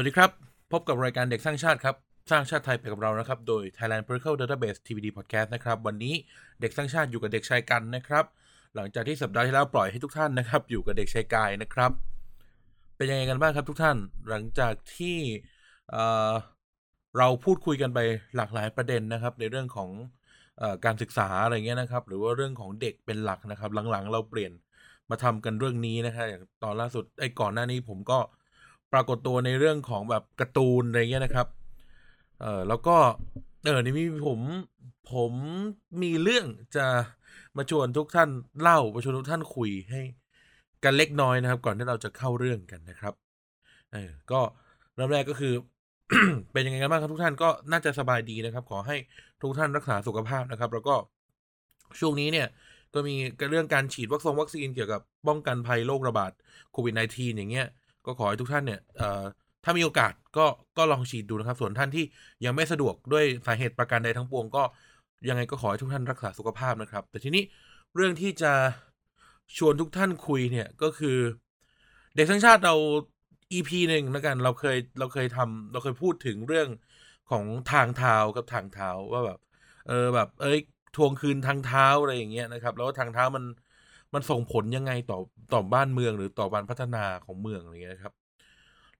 วัสดีครับ พบกับรายการเด็กสร้างชาติครับ สร้างชาติไทยไปกับเรานะครับ โดย Thailand Political Database TVD Podcast นะครับ วันนี้เด็กสร้างชาติอยู่กับเด็กชายกันนะครับ หลังจากที่สัปดาห์ที่แล้วปล่อยให้ทุกท่านนะครับ อยู่กับเด็กชายกายนะครับ เป็นยังไงกันบ้างครับทุกท่าน หลังจากที่เอ่อเราพูดคุยกันไปหลากหลายประเด็นนะครับ ในเรื่องของอการศึกษาอะไรเงี้ยนะครับ หรือว่าเรื่องของเด็กเป็นหลักนะครับ หลังๆ เราเปลี่ยนมาทำกันเรื่องนี้นะครับอย่างตอนล่าสุดไอ้ก่อนหน้านี้ผมก็ ปรากฏตัวในเรื่องของแบบการ์ตูนอะไรเงี้ยนะครับ เออแล้วก็เออนี่มีผมผมมีเรื่องจะมาชวนทุกท่านเล่ามาชวนทุกท่านคุยให้กันเล็กน้อยนะครับ ก่อนที่เราจะเข้าเรื่องกันนะครับ เออก็เริ่มแรกก็คือ เป็นยังไงกันบ้างครับทุกท่านก็น่าจะสบายดีนะครับ ขอให้ทุกท่านรักษาสุขภาพนะครับ แล้วก็ช่วงนี้เนี่ยก็มีเรื่องการฉีดวัคซีนเกี่ยวกับป้องกันภัยโรคระบาดโควิด -19 อย่างเงี้ย ก็ขอให้ทุกท่านเนี่ยถ้ามีโอกาสก็ก็ลองฉีดดูนะครับ ส่วนท่านที่ยังไม่สะดวกด้วยสาเหตุประการใดทั้งปวง ก็ยังไงก็ขอให้ทุกท่านรักษาสุขภาพนะครับ แต่ทีนี้เรื่องที่จะชวนทุกท่านคุยเนี่ยก็คือ เด็กทั้งชาติเรา EP หนึ่งแล้วกันเราเคยเราเคยทำเราเคยพูดถึงเรื่องของทางเท้ากับทางเท้าว่าแบบ เออแบบ เอ้ยทวงคืนทางเท้าอะไรอย่างเงี้ยนะครับ แล้วทางเท้ามัน มันส่งผลยังไงต่อต่อบ้านเมืองหรือต่อการพัฒนาของเมืองอะไรเงี้ยครับ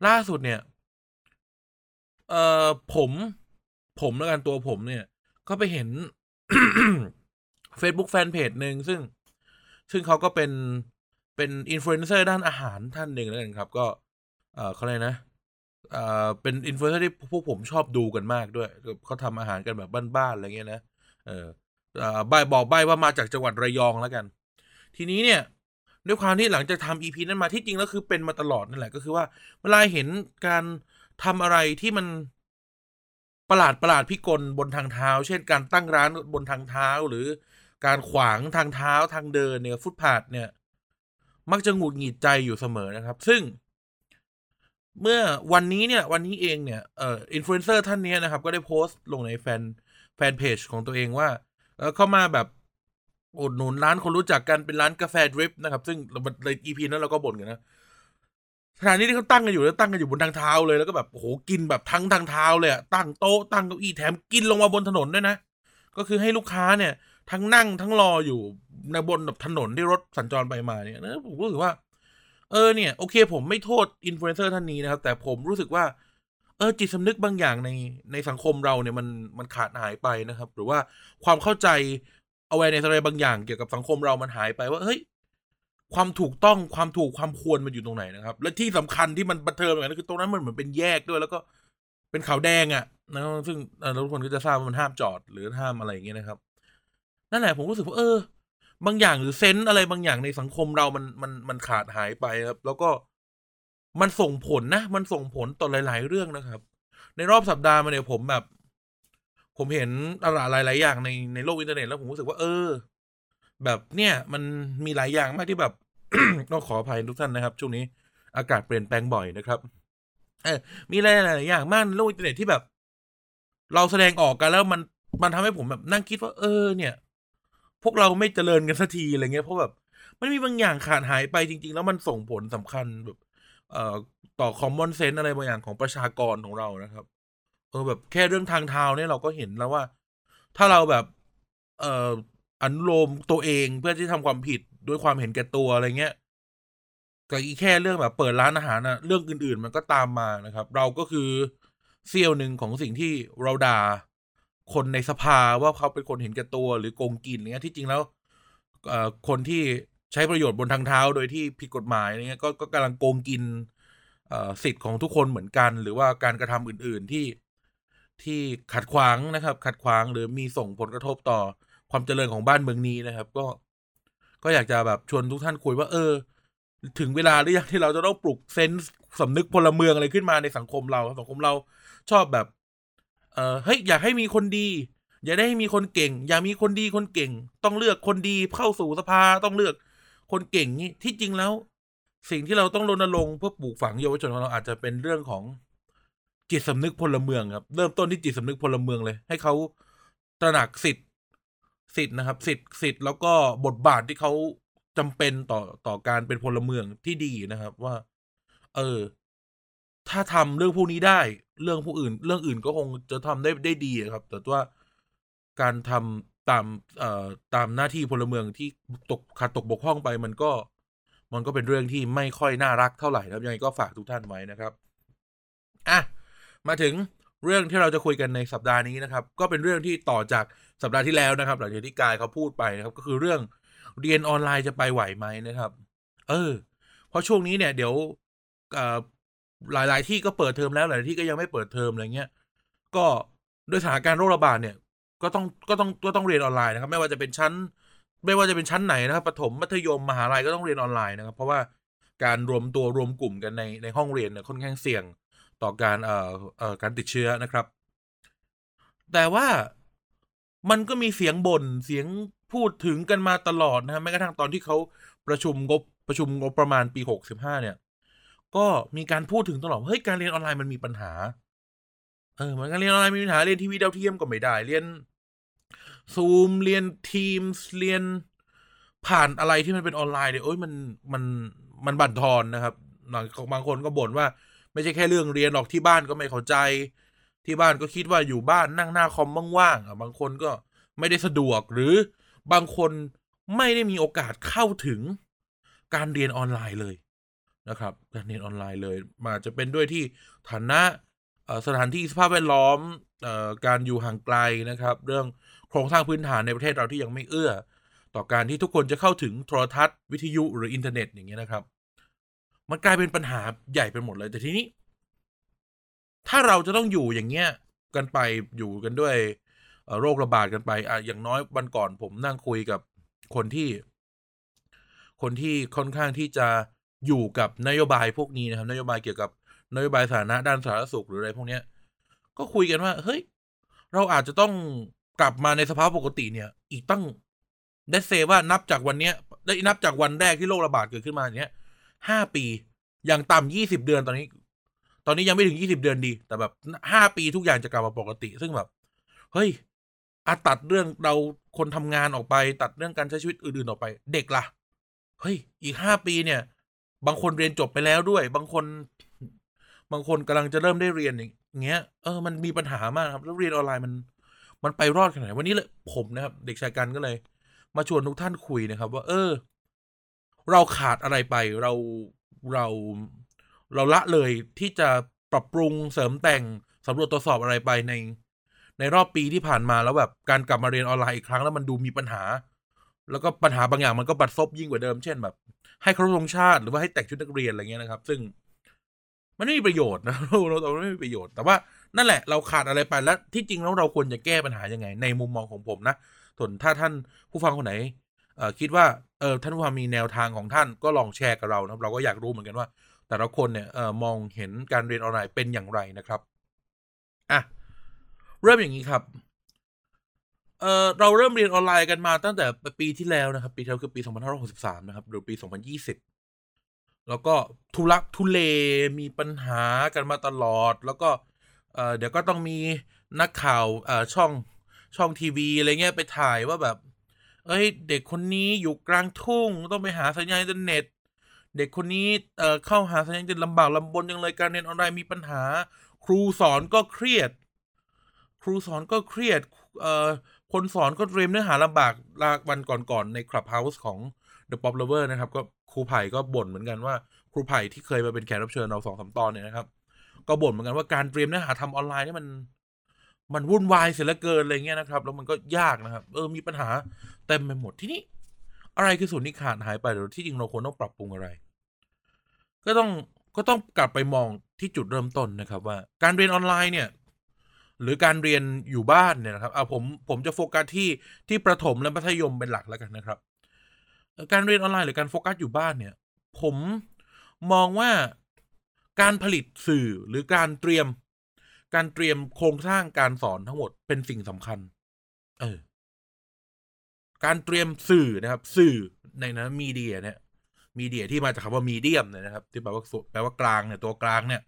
ล่าสุดเนี่ย เอ่อผมผมแล้วกันตัวผมเนี่ย ก็ไปเห็น Facebook แฟนเพจหนึ่งซึ่ง ซึ่งเขาก็เป็นเป็นอินฟลูเอนเซอร์ด้านอาหารท่านหนึ่งแล้วกันครับ ก็ เอ่อเขาเลยนะเอ่อเป็นอินฟลูเอนเซอร์ที่พวกผมชอบดูกันมากด้วยเขาทำอาหารกันแบบบ้านๆอะไรเงี้ยนะเออเอ่อใบ้บอกใบ้ว่ามาจากจังหวัดระยองแล้วกัน ทีนี้เนี่ยด้วยความที่หลังจากทำ EP นั้นมาที่จริงแล้วคือเป็นมาตลอดนั่นแหละก็คือว่า เวลาเห็นการทำอะไรที่มันประหลาดประหลาดพิกลบนทางเท้า เช่นการตั้งร้านบนทางเท้าหรือการขวางทางเท้าทางเดินเนี่ยฟุตพาทเนี่ย มักจะหงุดหงิดใจอยู่เสมอนะครับ ซึ่ง เมื่อวันนี้เนี่ย วันนี้เองเนี่ยเอ่ออินฟลูเอนเซอร์ท่านนี้นะครับ ก็ได้โพสต์ลงในแฟนแฟนเพจของตัวเองว่าเออเขามาแบบ อุดหนุนร้านคนรู้จักกันเป็นร้านกาแฟดริปนะครับ ซึ่งใน EP นั้นเราก็บ่นกันนะสถานที่ที่เขาตั้งกันอยู่แล้วตั้งกันอยู่บนทางเท้าเลยแล้วก็แบบโอ้โหกินแบบทั้งทางเท้าเลยอะตั้งโต๊ะตั้งเก้าอี้แถมกินลงมาบนถนนด้วยนะ ก็คือให้ลูกค้าเนี่ย ทั้งนั่งทั้งรออยู่ในบนแบบถนนที่รถสัญจรไปมาเนี่ยนะผมรู้สึกว่า เออเนี่ยโอเค ผมไม่โทษอินฟลูเอนเซอร์ท่านนี้นะครับ แต่ผมรู้สึกว่า เออจิตสำนึกบางอย่างในในสังคมเราเนี่ยมันมันขาดหายไปนะครับ หรือว่าความเข้าใจ เอาไว้ในอะไรบางอย่างเกี่ยวกับสังคมเรามันหายไปว่า เฮ้ย ความถูกต้องความถูกความควรมันอยู่ตรงไหนนะครับ และที่สำคัญที่มันบันเทิงอย่างนั้นคือตรงนั้นมันเหมือนเป็นแยกด้วย แล้วก็เป็นขาวแดงอะ่ะนะซึ่งทุกคนก็จะทราบว่ามันห้ามจอดหรือห้ามอะไรอย่างเงี้ยนะครับ นั่นแหละผมรู้สึกว่าเออ บางอย่างหรือ sense อะไรบางอย่างในสังคมเรามันมันมันขาดหายไปครับ แล้วก็มันส่งผลนะ มันส่งผลต่อหลาย ๆ เรื่องนะครับ ในรอบสัปดาห์มาเนี่ยผมแบบ ผมเห็นอะไรหลาย ๆ อย่างในในโลกอินเทอร์เน็ตแล้วผมรู้สึกว่า เออ แบบเนี่ย มันมีหลายอย่างมากที่แบบต้องขออภัยทุกท่านนะครับช่วงนี้อากาศเปลี่ยนแปลงบ่อยนะครับเออมีหลายๆอย่างมากในโลกอินเทอร์เน็ตที่แบบ เราแสดงออกกันแล้วมันมันทำให้ผมแบบนั่งคิดว่า เออ เนี่ย พวกเราไม่เจริญกันสักทีอะไรเงี้ยเพราะแบบมันมีบางอย่างขาดหายไปจริง ๆ แล้วมันส่งผลสำคัญแบบ เอ่อต่อคอมมอนเซนส์อะไรบางอย่างของประชากรของเรานะครับ เออแบบแค่เรื่องทางเท้าเนี่ยเราก็เห็นแล้วว่า ถ้าเราแบบ เอ่ออนุโลมตัวเองเพื่อที่ทำความผิดด้วยความเห็นแก่ตัวอะไรเงี้ยกับอีแค่เรื่องแบบเปิดร้านอาหารนะเรื่องอื่น ๆ มันก็ตามมานะครับ เราก็คือเสี้ยวหนึ่งของสิ่งที่เราด่าคนในสภาว่าเขาเป็นคนเห็นแก่ตัวหรือโกงกินอะไรเนี้ยที่จริงแล้วเอ่อคนที่ใช้ประโยชน์บนทางเท้าโดยที่ผิดกฎหมายอะไรเนี้ยก็ก็กำลังโกงกินเอ่อสิทธิ์ของทุกคนเหมือนกัน หรือว่าการกระทำอื่น ๆ ที่ ที่ขัดขวางนะครับ ขัดขวางหรือมีส่งผลกระทบต่อความเจริญของบ้านเมืองนี้นะครับ ก็ก็อยากจะแบบชวนทุกท่านคุยว่า เออ ถึงเวลาหรือยังที่เราจะต้องปลุกเซนส์สำนึกพลเมืองอะไรขึ้นมาในสังคมเราสังคมเราชอบแบบ เออเฮ้ยอยากให้มีคนดี อย่าได้มีคนเก่ง อย่ามีคนดีคนเก่ง ต้องเลือกคนดีเข้าสู่สภาต้องเลือกคนเก่งนี่ที่จริงแล้ว สิ่งที่เราต้องรณรงค์เพื่อปลูกฝังเยาวชนของเราอาจจะเป็นเรื่องของ จิตสำนึกพลเมืองครับ เริ่มต้นที่จิตสำนึกพลเมืองเลย ให้เขาตระหนักสิทธิ์สิทธิ์นะครับ สิทธิ์สิทธิ์แล้วก็บทบาทที่เขาจำเป็นต่อต่อการเป็นพลเมืองที่ดีนะครับ ว่า เออ ถ้าทำเรื่องพวกนี้ได้ เรื่องผู้อื่น เรื่องอื่นก็คงจะทำได้ได้ดีครับ แต่ว่าการทำตามเอ่อตามหน้าที่พลเมืองที่ตกขาดตกบกพร่องไป มันก็ มันก็เป็นเรื่องที่ไม่ค่อยน่ารักเท่าไหร่นะครับยังไงก็ฝากทุกท่านไว้นะครับอะ มาถึงเรื่องที่เราจะคุยกันในสัปดาห์นี้นะครับ ก็เป็นเรื่องที่ต่อจากสัปดาห์ที่แล้วนะครับ หลังจากที่กายเขาพูดไปนะครับ ก็คือเรื่องเรียนออนไลน์จะไปไหวไหมนะครับ เออ เพราะช่วงนี้เนี่ย เดี๋ยวหลาย ๆ ที่ก็เปิดเทอมแล้วหลายที่ก็ยังไม่เปิดเทอมอะไรเงี้ยก็ด้วยสถานการณ์โรคระบาดเนี่ย ก็ต้องก็ต้องก็ต้องเรียนออนไลน์นะครับ ไม่ว่าจะเป็นชั้น ไม่ว่าจะเป็นชั้นไหนนะครับประถมมัธยมมหาลัยก็ต้องเรียนออนไลน์นะครับ เพราะว่าการรวมตัวรวมกลุ่มกันในในห้องเรียนเนี่ยค่อนข้างเสี่ยง ต่อการเอ่อเอ่อการติดเชื้อนะครับ แต่ว่ามันก็มีเสียงบน่นเสียงพูดถึงกันมาตลอดนะฮะแม้กระทั่งตอนที่เขาประชุมงบประชุมงบประมาณปีหกสิบห้าเนี่ย ก็มีการพูดถึงตลอดเฮ้ยการเรียนออนไลน์มันมีปัญหา เออมันการเรียนออนไลน์มีปัญหาเรียนทีวีดาวเทียมก็ไม่ได้เรียนซูมเรียนทีมเรียนผ่านอะไรที่มันเป็นออนไลน์เนี่ยโอ้ยมันมันมันบั่นทอนนะครับบางคนก็บ่นว่า ไม่ใช่แค่เรื่องเรียนหรอกที่บ้านก็ไม่เข้าใจ ที่บ้านก็คิดว่าอยู่บ้านนั่งหน้าคอมว่างๆอะบางคนก็ไม่ได้สะดวกหรือบางคนไม่ได้มีโอกาสเข้าถึงการเรียนออนไลน์เลยนะครับ การเรียนออนไลน์เลยมาจะเป็นด้วยที่ฐานะสถานที่สภาพแวดล้อมการอยู่ห่างไกลนะครับ เรื่องโครงสร้างพื้นฐานในประเทศเราที่ยังไม่เอื้อ ต่อการที่ทุกคนจะเข้าถึงโทรทัศน์วิทยุหรืออินเทอร์เน็ตอย่างเงี้ยนะครับ มันกลายเป็นปัญหาใหญ่ไปหมดเลย แต่ทีนี้ ถ้าเราจะต้องอยู่อย่างเงี้ยกันไปอยู่กันด้วยโรคระบาดกันไปอะอย่างน้อยวันก่อนผมนั่งคุยกับคนที่ คนที่ค่อนข้างที่จะอยู่กับนโยบายพวกนี้นะครับ นโยบายเกี่ยวกับนโยบายสาธารณะด้านสาธารณสุขหรืออะไรพวกเนี้ย ก็คุยกันว่า เฮ้ย เราอาจจะต้องกลับมาในสภาพปกติเนี่ย อีกตั้งได้เซว่านับจากวันเนี้ยได้นับจากวันแรกที่โรคระบาดเกิดขึ้นมาเนี้ย ห้าปี อย่างต่ำยี่สิบเดือนตอนนี้ ตอนนี้ยังไม่ถึงยี่สิบเดือนดี แต่แบบห้าปีทุกอย่างจะกลับมาปกติ ซึ่งแบบ เฮ้ยอาตัดเรื่องเราคนทำงานออกไป ตัดเรื่องการใช้ชีวิตอื่นๆออกไป เด็กละ่ะ เฮ้ย อีกห้าปีเนี่ย บางคนเรียนจบไปแล้วด้วย บางคน บางคนกำลังจะเริ่มได้เรียนอย่างเงี้ย เออ มันมีปัญหามากครับ แล้วเรียนออนไลน์มัน มันไปรอดขนาดไหนวันนี้เลยผมนะครับ เด็กชายกันก็เลย มาชวนทุกท่านคุยนะครับ ว่า เออ เราขาดอะไรไปเราเราเราละเลยที่จะปรับปรุงเสริมแต่งสำรวจตรวจสอบอะไรไปใน ในรอบปีที่ผ่านมาแล้วแบบการกลับมาเรียนออนไลน์อีกครั้งแล้วมันดูมีปัญหา แล้วก็ปัญหาบางอย่างมันก็บัดซบยิ่งกว่าเดิมเช่นแบบ ให้ครบธงชาติหรือว่าให้แต่งชุดนักเรียนอะไรเงี้ยนะครับ ซึ่งมันไม่มีประโยชน์นะเราเราไม่มีประโยชน์แต่ว่านั่นแหละเราขาดอะไรไปแล้วที่จริงแล้วเราควรจะแก้ปัญหายังไง ในมุมมองของผมนะส่วนถ้าท่านผู้ฟังคนไหน คิดว่าเออท่านผู้ฟังมีแนวทางของท่านก็ลองแชร์กับเรานะเราก็อยากรู้เหมือนกันว่า แต่ละคนเนี่ยเออมองเห็นการเรียนออนไลน์เป็นอย่างไรนะครับอะเริ่มอย่างนี้ครับเอ่อเราเริ่มเรียนออนไลน์กันมาตั้งแต่ปีที่แล้วนะครับ ปีที่แล้วคือปี 2563 นะครับหรือปี 2020 แล้วก็ทุลักทุเลมีปัญหากันมาตลอด แล้วก็เอ่อเดี๋ยวก็ต้องมีนักข่าวเอ่อช่องช่องทีวีอะไรเงี้ยไปถ่ายว่าแบบ เอ้ย เด็กคนนี้อยู่กลางทุ่งต้องไปหาสัญญาณอินเทอร์เน็ต เด็กคนนี้เอ่อเข้าหาสัญญาณอินเทอร์เน็ตลำบากลำบนยังเลยการเรียนออนไลน์มีปัญหา ครูสอนก็เครียด ครูสอนก็เครียดเอ่อคนสอนก็เตรียมเนื้อหาลำบากลากวันก่อนๆในคลับเฮาส์ของ The Pop Lover นะครับ ก็ครูไผ่ก็บ่นเหมือนกันว่าครูไผ่ที่เคยมาเป็นแขกรับเชิญเราสองสาตอนเนี่ยนะครับ ก็บ่นเหมือนกันว่าการเตรียมเนื้อหาทำออนไลน์นี่มัน มันวุ่นวายเสียเหลือเกินอะไรเงี้ยนะครับ แล้วมันก็ยากนะครับ เออมีปัญหาเต็มไปหมดที่นี้อะไรคือส่วนที่ขาดหายไปหรือที่จริงเราควรต้องปรับปรุงอะไร ก็ต้องก็ต้องกลับไปมองที่จุดเริ่มต้นนะครับ ว่าการเรียนออนไลน์เนี่ย หรือการเรียนอยู่บ้านเนี่ยนะครับเอาผมผมจะโฟกัสที่ที่ประถมและมัธยมเป็นหลักแล้วกันนะครับ การเรียนออนไลน์หรือการโฟกัสอยู่บ้านเนี่ย ผมมองว่าการผลิตสื่อหรือการเตรียม การเตรียมโครงสร้างการสอนทั้งหมดเป็นสิ่งสำคัญ เออ การเตรียมสื่อนะครับ สื่อในนั้นมีเดีย เนี่ยมีเดียที่มาจากคำว่ามีเดียมเนี่ยนะครับ ที่แปลว่าแปลว่ากลางเนี่ยตัวกลางเนี่ย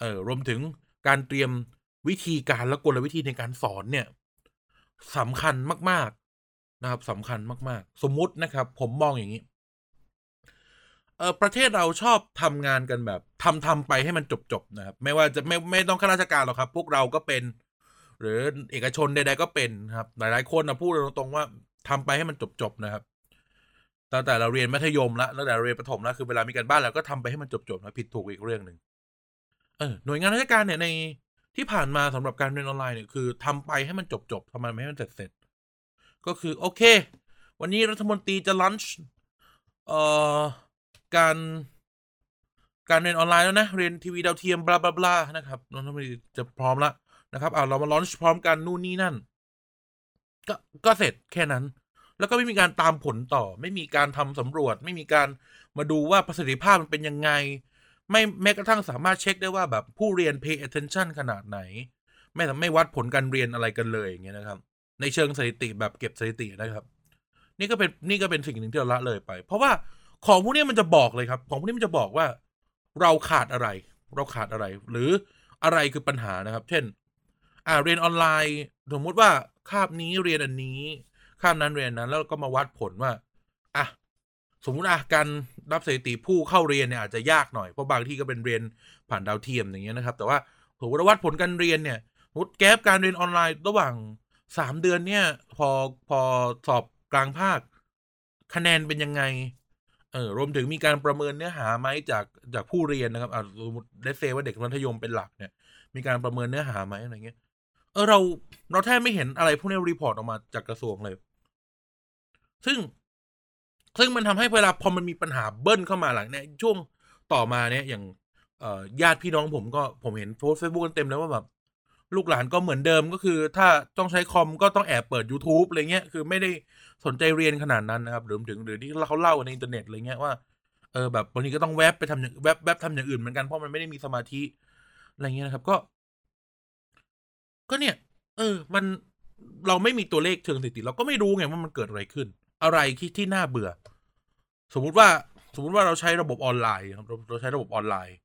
เออรวมถึงการเตรียมวิธีการและกลวิธีในการสอนเนี่ยสำคัญมาก ๆนะครับสำคัญมาก ๆ สมมุตินะครับ ผมมองอย่างนี้ เออประเทศเราชอบทำงานกันแบบทำทำไปให้มันจบจบนะครับ ไม่ว่าจะไม่ไม่ต้องข้าราชการหรอกครับ พวกเราก็เป็น หรือเอกชนใดๆก็เป็นครับ หลายๆคนนะพูดตรงๆว่าทำไปให้มันจบจบนะครับตั้งแต่เราเรียนมัธยมแล้วตั้งแต่เรียนประถมแล้วคือเวลามีการบ้านเราก็ทำไปให้มันจบจบนะผิดถูกอีกเรื่องหนึ่งเออหน่วยงานราชการเนี่ยในที่ผ่านมาสำหรับการเรียนออนไลน์เนี่ยคือทำไปให้มันจบจบทำไมไม่ให้มันเสร็จเสร็จก็คือโอเค วันนี้รัฐมนตรีจะลันช์เอ่อ การการเรียนออนไลน์แล้วนะ เรียนทีวีดาวเทียมบลาบลาบลานะครับรัฐมนตรีจะพร้อมละนะครับเอาเรามาลอนช์พร้อมกันนู่นนี่นั่น ก็ก็เสร็จแค่นั้น แล้วก็ไม่มีการตามผลต่อ ไม่มีการทำสำรวจ ไม่มีการมาดูว่าประสิทธิภาพมันเป็นยังไง ไม่แม้กระทั่งสามารถเช็คได้ว่าแบบผู้เรียน pay attention ขนาดไหน ไม่ไม่วัดผลการเรียนอะไรกันเลยอย่างเงี้ยนะครับ ในเชิงสถิติแบบเก็บสถิตินะครับ นี่ก็เป็นนี่ก็เป็นสิ่งหนึ่งที่เราละเลยไป เพราะว่า ของพวกนี้มันจะบอกเลยครับ ของพวกนี้มันจะบอกว่า เราขาดอะไร เราขาดอะไร หรืออะไรคือปัญหานะครับ เช่น อ่าเรียนออนไลน์สมมุติว่าคาบนี้เรียนอันนี้คาบนั้นเรียนนั้น แล้วก็มาวัดผลว่าอะสมมุติอะการรับสถิติผู้เข้าเรียนเนี่ยอาจจะยากหน่อยเพราะบางที่ก็เป็นเรียนผ่านดาวเทียมอย่างเงี้ยนะครับ แต่ว่าสมมติว่าวัดผลการเรียนเนี่ยสมมติแกลบการเรียนออนไลน์ระหว่างสามเดือนเนี่ย พอพอสอบกลางภาค คะแนนเป็นยังไง เออรวมถึงมีการประเมินเนื้อหาไหมจากจากผู้เรียนนะครับอ่าสมมติ let's say ว่าเด็กมัธยมเป็นหลักเนี่ย มีการประเมินเนื้อหาไหมอะไรเงี้ยเออเราเราแทบไม่เห็นอะไรพวกนี้ report ออกมาจากกระทรวงเลย ซึ่งซึ่งมันทำให้เวลาพอมันมีปัญหาเบิ้ลเข้ามาหลังเนี่ยช่วงต่อมาเนี่ยอย่างเอ่อญาติพี่น้องผมก็ผมเห็นโพสเฟซบุ๊กกันเต็มแล้วว่าแบบลูกหลานก็เหมือนเดิมก็คือ ถ้าต้องใช้คอมก็ต้องแอบเปิด YouTube อะไรเงี้ยคือไม่ได้ สนใจเรียนขนาดนั้นนะครับหรือถึงหรือที่เขาเล่าในอินเทอร์เน็ตอะไรเงี้ยว่าเออแบบบางทีก็ต้องแวบไปทำอย่างแวบแวบทำอย่างอื่นเหมือนกันเพราะมันไม่ได้มีสมาธิอะไรเงี้ยนะครับ ก็ ก็เนี่ย เออ มันเราไม่มีตัวเลขเชิงสถิติ เราก็ไม่รู้ไงว่ามันเกิดอะไรขึ้น อะไรที่ที่น่าเบื่อ สมมุติว่า สมมุติว่าเราใช้ระบบออนไลน์ครับเราเราใช้ระบบออนไลน์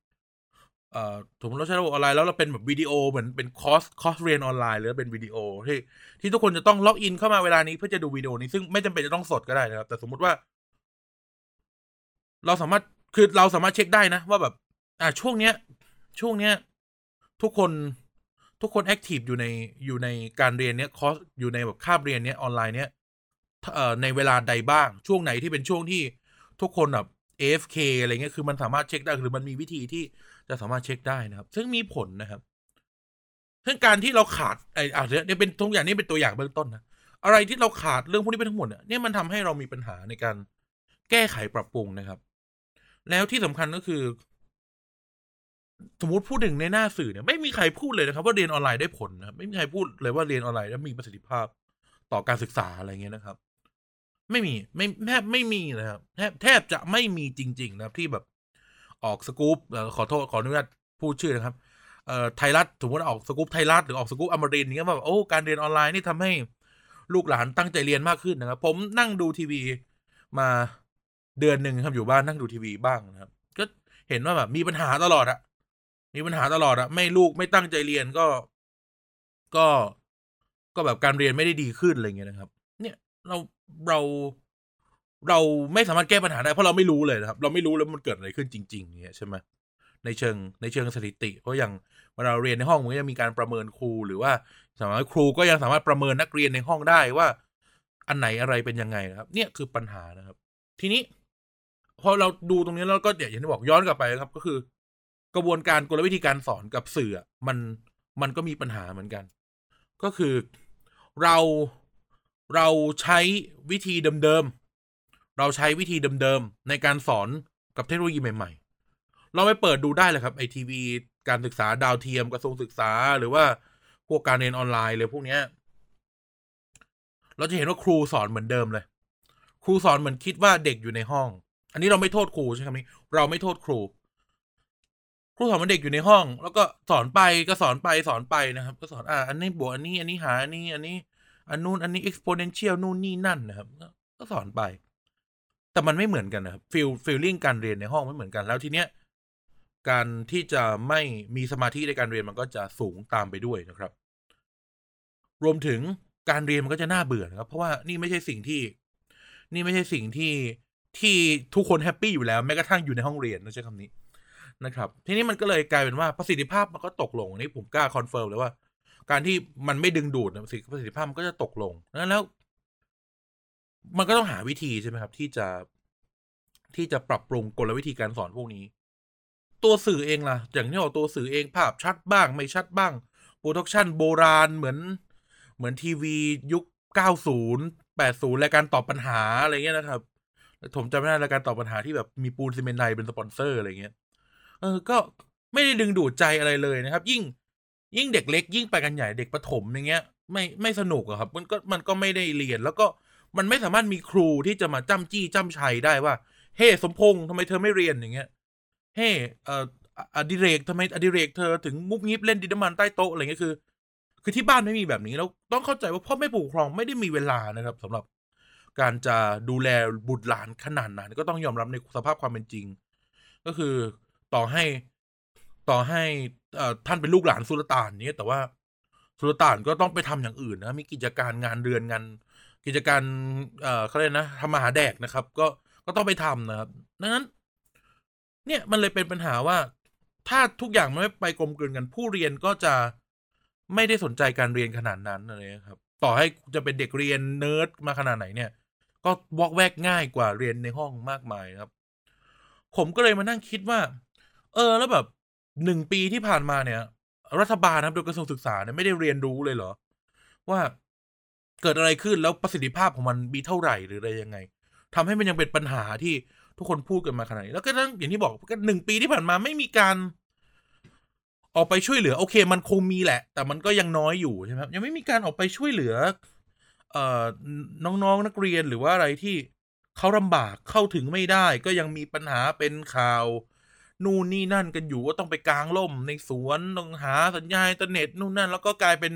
เอ่อสมมติเราใช้ระบบออนไลน์แล้วเราเป็นแบบวิดีโอเหมือนเป็นคอร์สคอร์สเรียนออนไลน์หรือเป็นวิดีโอที่ที่ทุกคนจะต้อง login เข้ามาเวลานี้เพื่อจะดูวิดีโอนี้ซึ่งไม่จำเป็นจะต้องสดก็ได้นะครับ แต่สมมุติว่า เราสามารถคือเราสามารถเช็คได้นะ ว่าแบบ อ่าช่วงเนี้ย ช่วงเนี้ย ทุกคนทุกคน active อยู่ในอยู่ในการเรียนเนี้ยคอร์สอยู่ในแบบคาบเรียนเนี้ยออนไลน์เนี้ยเอ่อในเวลาใดบ้าง ช่วงไหนที่เป็นช่วงที่ทุกคนแบบ AFK อะไรเงี้ยคือมันสามารถเช็คได้หรือมันมีวิธีที่ จะสามารถเช็คได้นะครับ ซึ่งมีผลนะครับซึ่งการที่เราขาดไอ้อ่าเนี่ยเป็นทุกอย่างนี้เป็นตัวอย่างเบื้องต้นนะอะไรที่เราขาดเรื่องพวกนี้เป็นทั้งหมดเนี่ยเนี่ยมันทำให้เรามีปัญหาในการแก้ไขปรับปรุงนะครับ แล้วที่สำคัญก็คือ สมมติพูดถึงในหน้าสื่อเนี่ยไม่มีใครพูดเลยนะครับ ว่าเรียนออนไลน์ได้ผลนะไม่มีใครพูดเลยว่าเรียนออนไลน์แล้วมีประสิทธิภาพต่อการศึกษาอะไรเงี้ยนะครับ ไม่มีไม่แทบไม่มีนะครับแทบแทบจะไม่มีจริง ๆ นะครับ ที่แบบ ออกสกู๊ปขอโทษขออนุญาตพูดชื่อนะครับเอ่อไทยรัฐสมมติออกสกู๊ปไทยรัฐหรือออกสกู๊ปอมรินทร์เงี้ยแบบโอ้การเรียนออนไลน์นี่ทำให้ลูกหลานตั้งใจเรียนมากขึ้นนะครับ ผมนั่งดูทีวีมาเดือนหนึ่งครับอยู่บ้านนั่งดูทีวีบ้างนะครับ ก็เห็นว่าแบบมีปัญหาตลอดอะมีปัญหาตลอดอะไม่ลูกไม่ตั้งใจเรียนก็ ก็ก็แบบการเรียนไม่ได้ดีขึ้นอะไรเงี้ยนะครับ เนี่ยเราเรา เราไม่สามารถแก้ปัญหาได้เพราะเราไม่รู้เลยนะครับ เราไม่รู้เลยมันเกิดอะไรขึ้นจริงๆเนี่ยใช่ไหมในเชิงในเชิงสถิติ เพราะอย่างเวลาเรียนในห้องมันก็จะมีการประเมินครูหรือว่าสามารถครูก็ยังสามารถประเมินนักเรียนในห้องได้ว่า อันไหนอะไรเป็นยังไงนะครับ เนี่ยคือปัญหานะครับ ทีนี้ พอเราดูตรงนี้แล้วก็เดี๋ยวอย่างที่บอกย้อนกลับไปครับ ก็คือ กระบวนการกลวิธีการสอนกับสื่อมันมันก็มีปัญหาเหมือนกัน ก็คือเราเราใช้วิธีเดิมๆ เราใช้วิธีเดิมๆ ในการสอนกับเทคโนโลยีใหม่ๆ เราไปเปิดดูได้เลยครับไอทีวีการศึกษาดาวเทียมกระทรวงศึกษา หรือว่าพวกการเรียนออนไลน์เลยพวกเนี้ย เราจะเห็นว่าครูสอนเหมือนเดิมเลย ครูสอนเหมือนคิดว่าเด็กอยู่ในห้อง อันนี้เราไม่โทษครูใช่ไหมเราไม่โทษครู ครูสอนเหมือนเด็กอยู่ในห้อง แล้วก็สอนไปก็สอนไปสอนไปนะครับ ก็สอนอ่าอันนี้บวกอันนี้อันนี้หาอันนี้อันนี้อันนู้นอันนี้ exponential นู่นนี่นั่นนะครับ ก็สอนไป แต่มันไม่เหมือนกันนะครับ feel feeling การเรียนในห้องไม่เหมือนกันแล้วทีเนี้ยการที่จะไม่มีสมาธิในการเรียนมันก็จะสูงตามไปด้วยนะครับ รวมถึงการเรียนมันก็จะน่าเบื่อนะครับ เพราะว่านี่ไม่ใช่สิ่งที่ นี่ไม่ใช่สิ่งที่ที่ทุกคน happy อยู่แล้วแม้กระทั่งอยู่ในห้องเรียนนะใช้คำนี้นะครับ ทีนี้มันก็เลยกลายเป็นว่าประสิทธิภาพมันก็ตกลงอันนี้ผมกล้า confirm เลยว่า การที่มันไม่ดึงดูดประสิทธิภาพมันก็จะตกลงแล้ว มันก็ต้องหาวิธีใช่ไหมครับ ที่จะที่จะปรับปรุงกลวิธีการสอนพวกนี้ ตัวสื่อเองล่ะ อย่างที่บอกตัวสื่อเองภาพชัดบ้าง ไม่ชัดบ้าง production โบราณเหมือน เหมือนทีวียุค 90 80รายการตอบปัญหาอะไรเงี้ยนะครับผมจำไม่ได้รายการตอบปัญหาที่แบบมีปูนซีเมนต์ไทยเป็นสปอนเซอร์อะไรเงี้ยเออก็ไม่ได้ดึงดูดใจอะไรเลยนะครับ ยิ่งยิ่งเด็กเล็ก ยิ่งไปกันใหญ่เด็กประถมอย่างเงี้ย ไม่ไม่สนุกอะครับ มันก็มันก็ไม่ได้เรียนแล้วก็ มันไม่สามารถมีครูที่จะมาจ้ำจี้จ้ำไชได้ว่า เฮ้ สมพงษ์ทำไมเธอไม่เรียนอย่างเงี้ย เฮ้เอ่ออดิเรกทำไมอดิเรกเธอถึงมุบมิบเล่นดินน้ำมันใต้โต๊ะอะไรเงี้ยคือ คือที่บ้านไม่มีแบบนี้แล้วต้องเข้าใจว่าพ่อแม่ผู้ปกครองไม่ได้มีเวลานะครับสำหรับการจะดูแลบุตรหลานขนาดนั้นก็ต้องยอมรับในสภาพความเป็นจริง ก็คือต่อให้ต่อให้ท่านเป็นลูกหลานสุลต่านนี้แต่ว่าสุลต่านก็ต้องไปทำอย่างอื่นนะมีกิจการงานเรือนงาน กิจการเอ่อเขาเรียกนะทำมาหาแดกนะครับ ก็ก็ต้องไปทำนะครับ ดังนั้น เนี่ยมันเลยเป็นปัญหาว่า ถ้าทุกอย่างมันไม่ไปกลมกลืนกัน ผู้เรียนก็จะไม่ได้สนใจการเรียนขนาดนั้นเลยครับ ต่อให้จะเป็นเด็กเรียนเนิร์ดมาขนาดไหนเนี่ย ก็วอกแวกง่ายกว่าเรียนในห้องมากมายครับ ผมก็เลยมานั่งคิดว่า เออแล้วแบบหนึ่งปีที่ผ่านมาเนี่ย รัฐบาลนะครับโดยกระทรวงศึกษาเนี่ยไม่ได้เรียนรู้เลยเหรอ ว่า เกิดอะไรขึ้นแล้วประสิทธิภาพของมันมีเท่าไหร่หรืออะไรยังไงทำให้มันยังเป็นปัญหาที่ทุกคนพูดกันมาขนาดนี้แล้วก็ทั้งอย่างที่บอกก็หนึ่งปีที่ผ่านมาไม่มีการ ออกไปช่วยเหลือ โอเค มันคงมีแหละ แต่มันก็ยังน้อยอยู่ใช่ไหมยังไม่มีการออกไปช่วยเหลือ เอ่อน้องๆนนักเรียนหรือว่าอะไรที่เขาลำบากเข้าถึงไม่ได้ ก็ยังมีปัญหาเป็นข่าว นู่นนี่นั่นกันอยู่ว่าต้องไปกลางล่มในสวนต้องหาสัญญาณอินเทอร์เน็ตนู่นนั่น แล้วก็กลายเป็น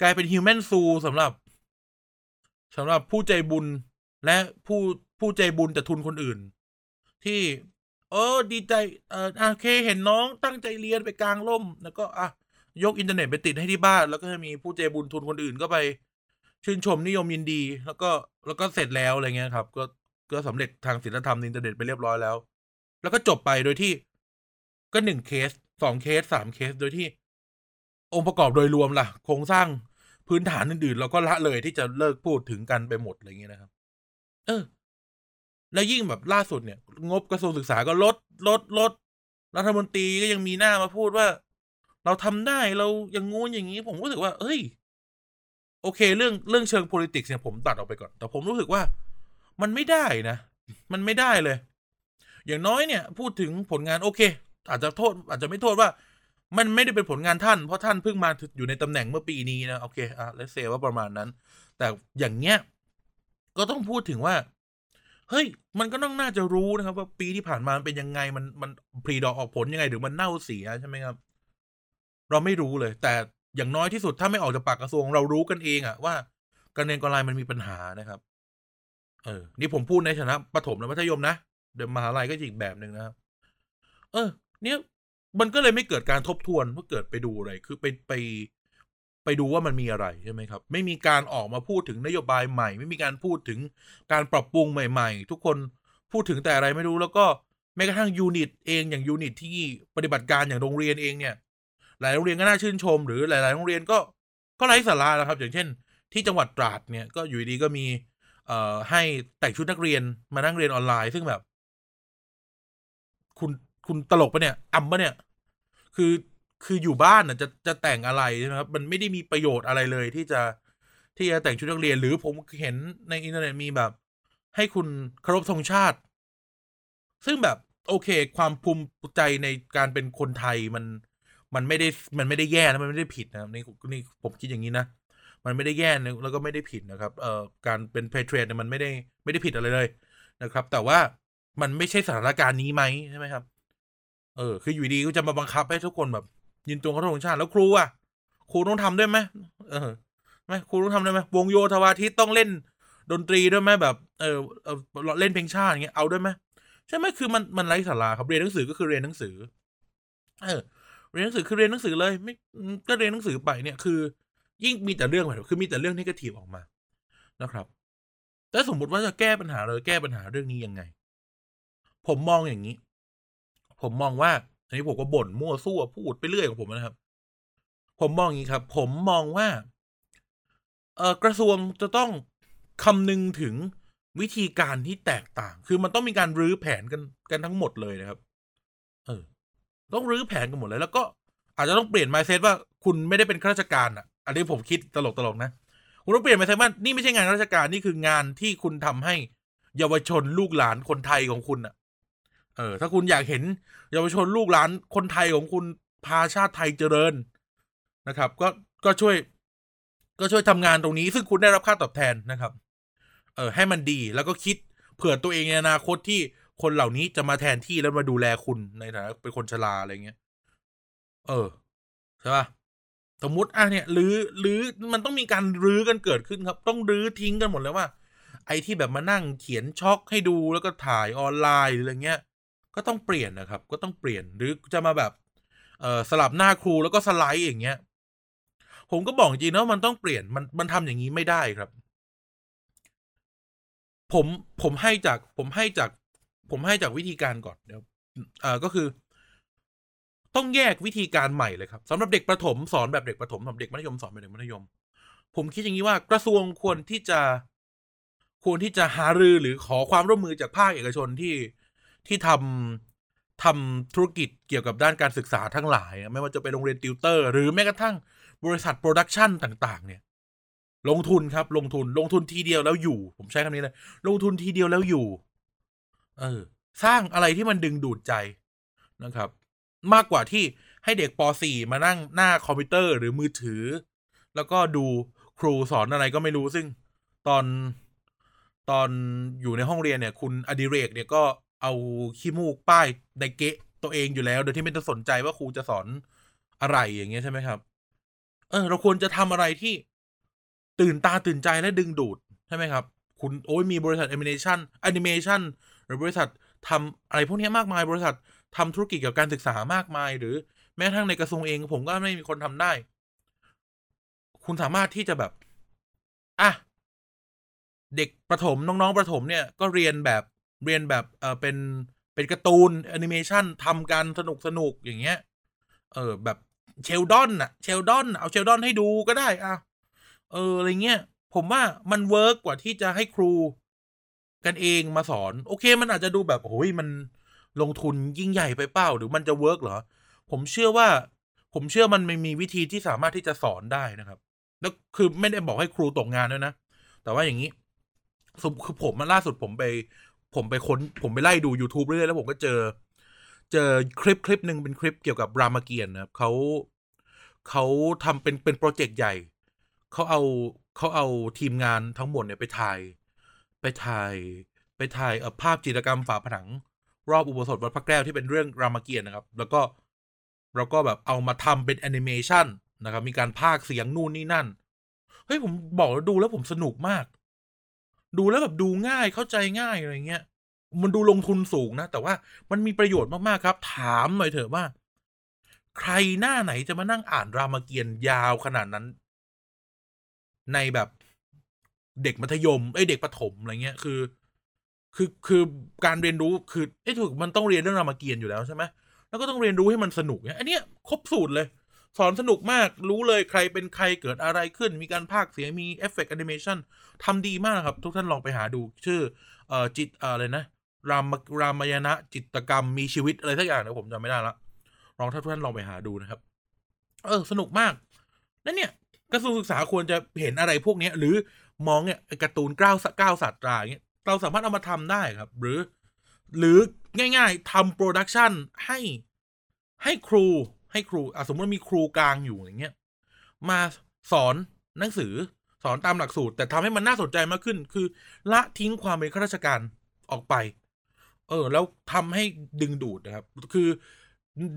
กลายเป็นฮิวแมนซูสำหรับสำหรับผู้ใจบุญและผู้ผู้ใจบุญแต่ทุนคนอื่น ที่ เออดีใจเออโอเคเห็นน้องตั้งใจเรียนไปกางร่ม แล้วก็อะยกอินเทอร์เน็ตไปติดให้ที่บ้าน แล้วก็จะมีผู้ใจบุญทุนคนอื่นก็ไป ชื่นชมนิยมยินดี แล้วก็แล้วก็เสร็จแล้วอะไรเงี้ยครับ ก็ก็สำเร็จทางศีลธรรมอินเทอร์เน็ตไปเรียบร้อยแล้ว แล้วก็จบไปโดยที่ ก็หนึ่งเคสสองเคสสามเคสโดยที่ องค์ประกอบโดยรวมล่ะ โครงสร้างพื้นฐานอื่นๆ เราก็ละเลยที่จะเลิกพูดถึงกันไปหมดอะไรเงี้ยนะครับ เออ แล้วยิ่งแบบล่าสุดเนี่ย งบกระทรวงศึกษาก็ลดลดลดรัฐมนตรีก็ยังมีหน้ามาพูดว่า เราทำได้เราอย่างงู้นอย่างนี้ ผมรู้สึกว่า เอ้ย โอเค เรื่องเรื่องเชิง politics เนี่ยผมตัดออกไปก่อน แต่ผมรู้สึกว่า มันไม่ได้นะ มันไม่ได้เลย อย่างน้อยเนี่ย พูดถึงผลงานโอเค อาจจะโทษ อาจจะไม่โทษว่า มันไม่ได้เป็นผลงานท่านเพราะท่านเพิ่งมาอยู่ในตำแหน่งเมื่อปีนี้นะ โอเคอะเลเซว่าประมาณนั้น แต่อย่างเงี้ยก็ต้องพูดถึงว่า เฮ้ย มันก็ต้องน่าจะรู้นะครับ ว่าปีที่ผ่านมามันเป็นยังไงมันมันพรีดอกออกผลยังไงหรือมันเน่าเสียใช่ไหมครับ เราไม่รู้เลย แต่อย่างน้อยที่สุดถ้าไม่ออกจากปากกระทรวงเรารู้กันเองอะว่า การเรียนออนไลน์มันมีปัญหานะครับ เออ นี่ผมพูดในฐานะประถมและมัธยมนะเดี๋ยวมหาลัยก็อีกแบบหนึ่งนะครับ เออ เนี่ย มันก็เลยไม่เกิดการทบทวนเพื่อเกิดไปดูอะไร คือไปไปไปดูว่ามันมีอะไรใช่ไหมครับ ไม่มีการออกมาพูดถึงนโยบายใหม่ ไม่มีการพูดถึงการปรับปรุงใหม่ ๆ ทุกคนพูดถึงแต่อะไรไม่รู้ แล้วก็แม้กระทั่ง unit เองอย่าง unit ที่ปฏิบัติการอย่างโรงเรียนเองเนี่ย หลายโรงเรียนก็น่าชื่นชม หรือหลายๆโรงเรียนก็ก็ไร้สาระแล้วครับ อย่างเช่น ที่จังหวัดตราดเนี่ยก็อยู่ดีก็มี เอ่อให้แต่งชุดนักเรียนมานั่งเรียนออนไลน์ ซึ่งแบบ คุณ คุณตลกปะเนี่ยอ่ำปะเนี่ย คือคืออยู่บ้านน่ะจะจะแต่งอะไรใช่ไหมครับ มันไม่ได้มีประโยชน์อะไรเลยที่จะที่จะแต่งชุดนักเรียน หรือผมเห็นในอินเทอร์เน็ตมีแบบ ให้คุณเคารพธงชาติ ซึ่งแบบโอเค ความภูมิใจในการเป็นคนไทยมันมันไม่ได้มันไม่ได้แย่นะมันไม่ได้ผิดนะนี่นี่ผมคิดอย่างนี้นะมันไม่ได้แย่นะแล้วก็ไม่ได้ผิดนะครับเอ่อการเป็นเพเทรนเนี่ยมันไม่ได้ไม่ได้ผิดอะไรเลยนะครับ แต่ว่ามันไม่ใช่สถานการณ์นี้ไหมใช่ไหมครับ เออ คืออยู่ดีก็จะมาบังคับให้ทุกคนแบบยืนตรงเขาตรงชาติแล้วครูอะครูต้องทำด้วยไหมเออไหมครูต้องทำด้วยไหมวงโยธวาทิตต้องเล่นดนตรีด้วยไหมแบบเออเออเล่นเพลงชาติอย่างเงี้ยเอาด้วยไหมใช่ไหมคือมันมันไร้สาระครับเรียนหนังสือก็คือเรียนหนังสือ เออ เรียนหนังสือคือเรียนหนังสือเลย ไม่ก็เรียนหนังสือไปเนี่ยคือ ยิ่งมีแต่เรื่องแบบคือมีแต่เรื่องที่กระถีบออกมานะครับแต่สมมติว่าจะแก้ปัญหาเลยแก้ปัญหาเรื่องนี้ยังไง ผมมองอย่างนี้ ผมมองว่า อันนี้ผมก็บ่นมั่วซั่วพูดไปเรื่อยของผมนะครับ ผมมองอย่างนี้ครับ ผมมองว่า เออกระทรวงจะต้องคำนึงถึงวิธีการที่แตกต่าง คือมันต้องมีการรื้อแผนกันกันทั้งหมดเลยนะครับ เออ ต้องรื้อแผนกันหมดเลย แล้วก็อาจจะต้องเปลี่ยนไมเซ็ตว่าคุณไม่ได้เป็นข้าราชการอะ อันนี้ผมคิดตลกตลกนะ คุณต้องเปลี่ยนไมเซ็ตว่านี่ไม่ใช่งานข้าราชการนี่คืองานที่คุณทำให้เยาวชนลูกหลานคนไทยของคุณอะ เออ ถ้าคุณอยากเห็นเยาวชนลูกหลานคนไทยของคุณพาชาติไทยเจริญนะครับ ก็ก็ช่วย ก็ช่วยทำงานตรงนี้ ซึ่งคุณได้รับค่าตอบแทนนะครับ เออ ให้มันดีแล้วก็คิดเผื่อตัวเองในอนาคตที่คนเหล่านี้จะมาแทนที่แล้วมาดูแลคุณในฐานะเป็นคนชราอะไรเงี้ย เออใช่ป่ะสมมติอะเนี่ยหรือหรือมันต้องมีการรื้อกันเกิดขึ้นครับ ต้องรื้อทิ้งกันหมดเลยว่า ไอ้ที่แบบมานั่งเขียนช็อกให้ดูแล้วก็ถ่ายออนไลน์หรืออะไรเงี้ย ก็ต้องเปลี่ยนนะครับ ก็ต้องเปลี่ยนหรือจะมาแบบเออสลับหน้าครูแล้วก็สไลด์อย่างเงี้ย ผมก็บอกจริงนะมันต้องเปลี่ยนมันมันทำอย่างนี้ไม่ได้ครับ ผมผมให้จากผมให้จาก ผมให้จากวิธีการก่อนเดี๋ยวเออก็คือ ต้องแยกวิธีการใหม่เลยครับสำหรับเด็กประถมสอนแบบเด็กประถมสำหรับเด็กมัธยมสอนแบบเด็กมัธยม ผมคิดอย่างนี้ว่ากระทรวงควรที่จะควรที่จะหารือหรือขอความร่วมมือจากภาคเอกชนที่ ที่ทำทำธุรกิจเกี่ยวกับด้านการศึกษาทั้งหลาย ไม่ว่าจะเป็นโรงเรียนติวเตอร์ หรือแม้กระทั่งบริษัท production ต่าง ๆ เนี่ย ลงทุนครับ ลงทุนลงทุนทีเดียวแล้วอยู่ ผมใช้คำนี้เลยลงทุนทีเดียวแล้วอยู่ เออ สร้างอะไรที่มันดึงดูดใจนะครับ มากกว่าที่ให้เด็กป .4 มานั่งหน้าคอมพิวเตอร์หรือมือถือ แล้วก็ดูครูสอนอะไรก็ไม่รู้ซึ่งตอนตอนอยู่ในห้องเรียนเนี่ย คุณอดิเรกเนี่ยก็ เอาขี้มูกป้ายในเก๊ะตัวเองอยู่แล้ว โดยที่ไม่ต้องสนใจว่าครูจะสอนอะไรอย่างเงี้ยใช่ไหมครับ เออ เราควรจะทำอะไรที่ตื่นตาตื่นใจและดึงดูดใช่ไหมครับ คุณโอ้ยมีบริษัทแอนิเมชันแอนิเมชันหรือบริษัททำอะไรพวกนี้มากมายบริษัททำธุรกิจเกี่ยวกับการศึกษามากมาย หรือแม้ทั้งในกระทรวงเอง ผมก็ไม่มีคนทำได้ คุณสามารถที่จะแบบ อะ เด็กประถมน้องๆประถมเนี่ย ก็เรียนแบบ เรียนแบบเออเป็นเป็นการ์ตูนแอนิเมชันทำกันสนุกสนุกอย่างเงี้ย เออแบบเชลดอนอะเชลดอนเอาเชลดอนให้ดูก็ได้อะเอออะไรเงี้ยผมว่ามัน work กว่าที่จะให้ครูกันเองมาสอน โอเค มันอาจจะดูแบบโอ้ยมันลงทุนยิ่งใหญ่ไปเปล่าหรือมันจะ work เหรอ ผมเชื่อว่า ผมเชื่อมันไม่มีวิธีที่สามารถที่จะสอนได้นะครับ แล้วคือไม่ได้บอกให้ครูตกงานด้วยนะ แต่ว่าอย่างนี้สมคือผมมาล่าสุดผมไป ผมไปค้นผมไปไล่ดู YouTube เรื่อยๆแล้วผมก็เจอ เจอคลิปคลิปหนึ่งเป็นคลิปเกี่ยวกับรามเกียรติ์นะครับเขาเขาทำเป็นเป็นโปรเจกต์ใหญ่เขาเอาเขาเอาทีมงานทั้งหมดเนี่ยไปถ่าย ไปถ่าย ไปถ่ายภาพจิตรกรรมฝาผนัง รอบอุโบสถวัดพระแก้วที่เป็นเรื่องรามเกียรติ์นะครับ แล้วก็เราก็แบบเอามาทำเป็นแอนิเมชันนะครับ มีการพากเสียงนู่นนี่นั่น เฮ้ยผมบอกแล้วดูแล้วผมสนุกมาก ดูแล้วแบบดูง่ายเข้าใจง่ายอะไรเงี้ยมันดูลงทุนสูงนะ แต่ว่ามันมีประโยชน์มาก ๆ ครับ ถามหน่อยเถอะว่า ใครหน้าไหนจะมานั่งอ่านรามเกียรติ์ยาวขนาดนั้น ในแบบเด็กมัธยมไอ้เด็กประถมอะไรเงี้ยคือ คือคือการเรียนรู้คือไอ้ถูกมันต้องเรียนเรื่องรามเกียรติ์อยู่แล้วใช่ไหมแล้วก็ต้องเรียนรู้ให้มันสนุกเนี่ยอันเนี้ยครบสูตรเลย สอนสนุกมากรู้เลยใครเป็นใครเกิดอะไรขึ้น มีการพากย์เสียงมีเอฟเฟกต์แอนิเมชันทำดีมากครับ ทุกท่านลองไปหาดูชื่อเอ่อจิตอะไรนะ รามรามายณะจิตรกรรมมีชีวิตอะไรสักอย่างนะผมจำไม่ได้ละลองถ้าทุกท่านลองไปหาดูนะครับ เออ สนุกมากนั่นเนี่ยกระทรวงศึกษาควรจะเห็นอะไรพวกนี้หรือมองเนี่ยการ์ตูนเก้าเก้าศาสตราเงี้ยเราสามารถเอามาทำได้ครับ หรือ หรือง่าย ๆทำ production ให้ให้ครู ให้ครูอสมมติมีครูกลางอยู่อย่างเงี้ยมาสอนหนังสือสอนตามหลักสูตร แต่ทำให้มันน่าสนใจมากขึ้น คือ ละทิ้งความเป็นข้าราชการออกไป เออ แล้วทำให้ดึงดูดนะครับ คือ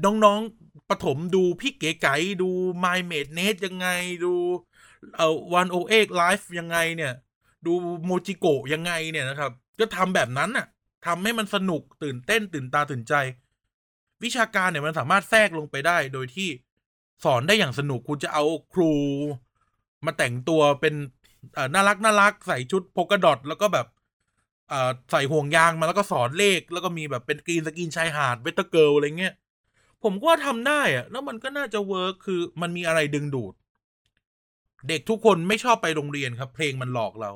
น้องๆประถมดูพี่เก๋ไก๋ดู My m a d e n e t ยังไงดูเอ่อ One O Eight Life ยังไงเนี่ย ดูโมจิโกะยังไงเนี่ยนะครับ ก็ทำแบบนั้นน่ะทำให้มันสนุกตื่นเต้นตื่นตาตื่นใจ วิชาการเนี่ยมันสามารถแทรกลงไปได้โดยที่สอนได้อย่างสนุกคุณจะเอาครู มาแต่งตัวเป็นน่ารักน่ารักใส่ชุด polka dot แล้วก็แบบใส่ห่วงยางมาแล้วก็สอนเลข แล้วก็มีแบบเป็น green screen ชายหาด weather girl อะไรเงี้ยผมก็ว่าทำได้อะแล้วมันก็น่าจะ work คือมันมีอะไรดึงดูด เด็กทุกคนไม่ชอบไปโรงเรียนครับ เพลงมันหลอกเรา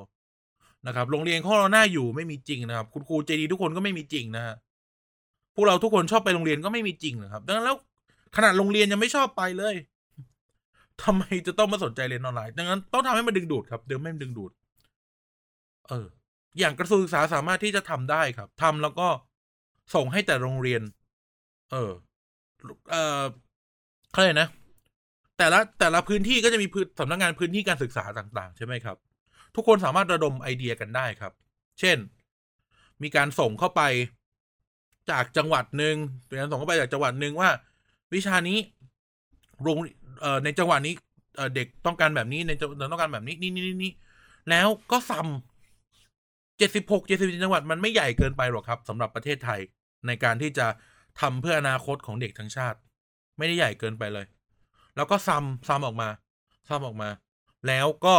นะครับ โรงเรียนของเราหน้าอยู่ไม่มีจริงนะครับ คุณครูใจดีทุกคนก็ไม่มีจริงนะฮะ พวกเราทุกคนชอบไปโรงเรียนก็ไม่มีจริงนะครับ ดังนั้นแล้วขนาดโรงเรียนยังไม่ชอบไปเลยทำไมจะต้องมาสนใจเรียนออนไลน์ ดังนั้นต้องทำให้มันดึงดูดครับเดิมไม่ดึงดูด เออ อย่างกระทรวงศึกษาสามารถที่จะทำได้ครับทำแล้วก็ส่งให้แต่โรงเรียน เออ เออเขาเลยกนะ แต่ละแต่ละพื้นที่ก็จะมีพื้นสำนักงานพื้นที่การศึกษาต่าง ๆ ใช่ไหมครับ ทุกคนสามารถระดมไอเดียกันได้ครับ เช่น มีการส่งเข้าไป จากจังหวัดหนึ่งเป็นการส่งเข้าไปจากจังหวัดหนึ่งว่า วิชานี้โรงเอ่อในจังหวัดนี้เด็กต้องการแบบนี้ในจังต้องการแบบนี้นี่นี่นี่แล้วก็ซ้ำเจ็ดสิบหกเจ็ดสิบจังหวัดมันไม่ใหญ่เกินไปหรอกครับสำหรับประเทศไทยในการที่จะทำเพื่ออนาคตของเด็กทั้งชาติ ไม่ได้ใหญ่เกินไปเลย แล้วก็ซ้ำซ้ำออกมาซ้ำออกมา แล้วก็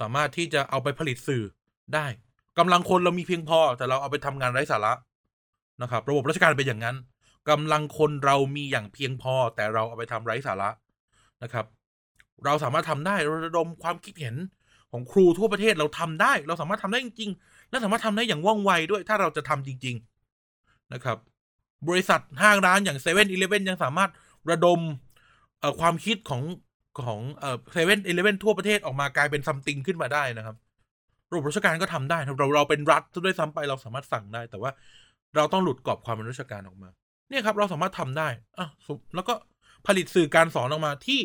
สามารถที่จะเอาไปผลิตสื่อได้กำลังคนเรามีเพียงพอ แต่เราเอาไปทำงานไร้สาระ นะครับระบบราชการเป็นอย่างนั้นกำลังคนเรามีอย่างเพียงพอ แต่เราเอาไปทำไร้สาระนะครับ เราสามารถทำได้ระดมความคิดเห็นของครูทั่วประเทศเราทำได้ เราสามารถทำได้จริง ๆ และสามารถทำได้อย่างว่องไวด้วย ถ้าเราจะทำจริง ๆนะครับ บริษัทห้างร้านอย่างเซเว่นอีเลฟเว่นยังสามารถระดมความคิดของของเอ่อเซเว่นอีเลฟเว่นทั่วประเทศออกมากลายเป็นซัมติงขึ้นมาได้นะครับระบบราชการก็ทำได้เราเราเป็นรัฐด้วยซ้ำไปเราสามารถสั่งได้ แต่ว่า เราต้องหลุดกรอบความเป็นราชการออกมา เนี่ยครับ เราสามารถทำได้อะแล้วก็ผลิตสื่อการสอนออกมาที่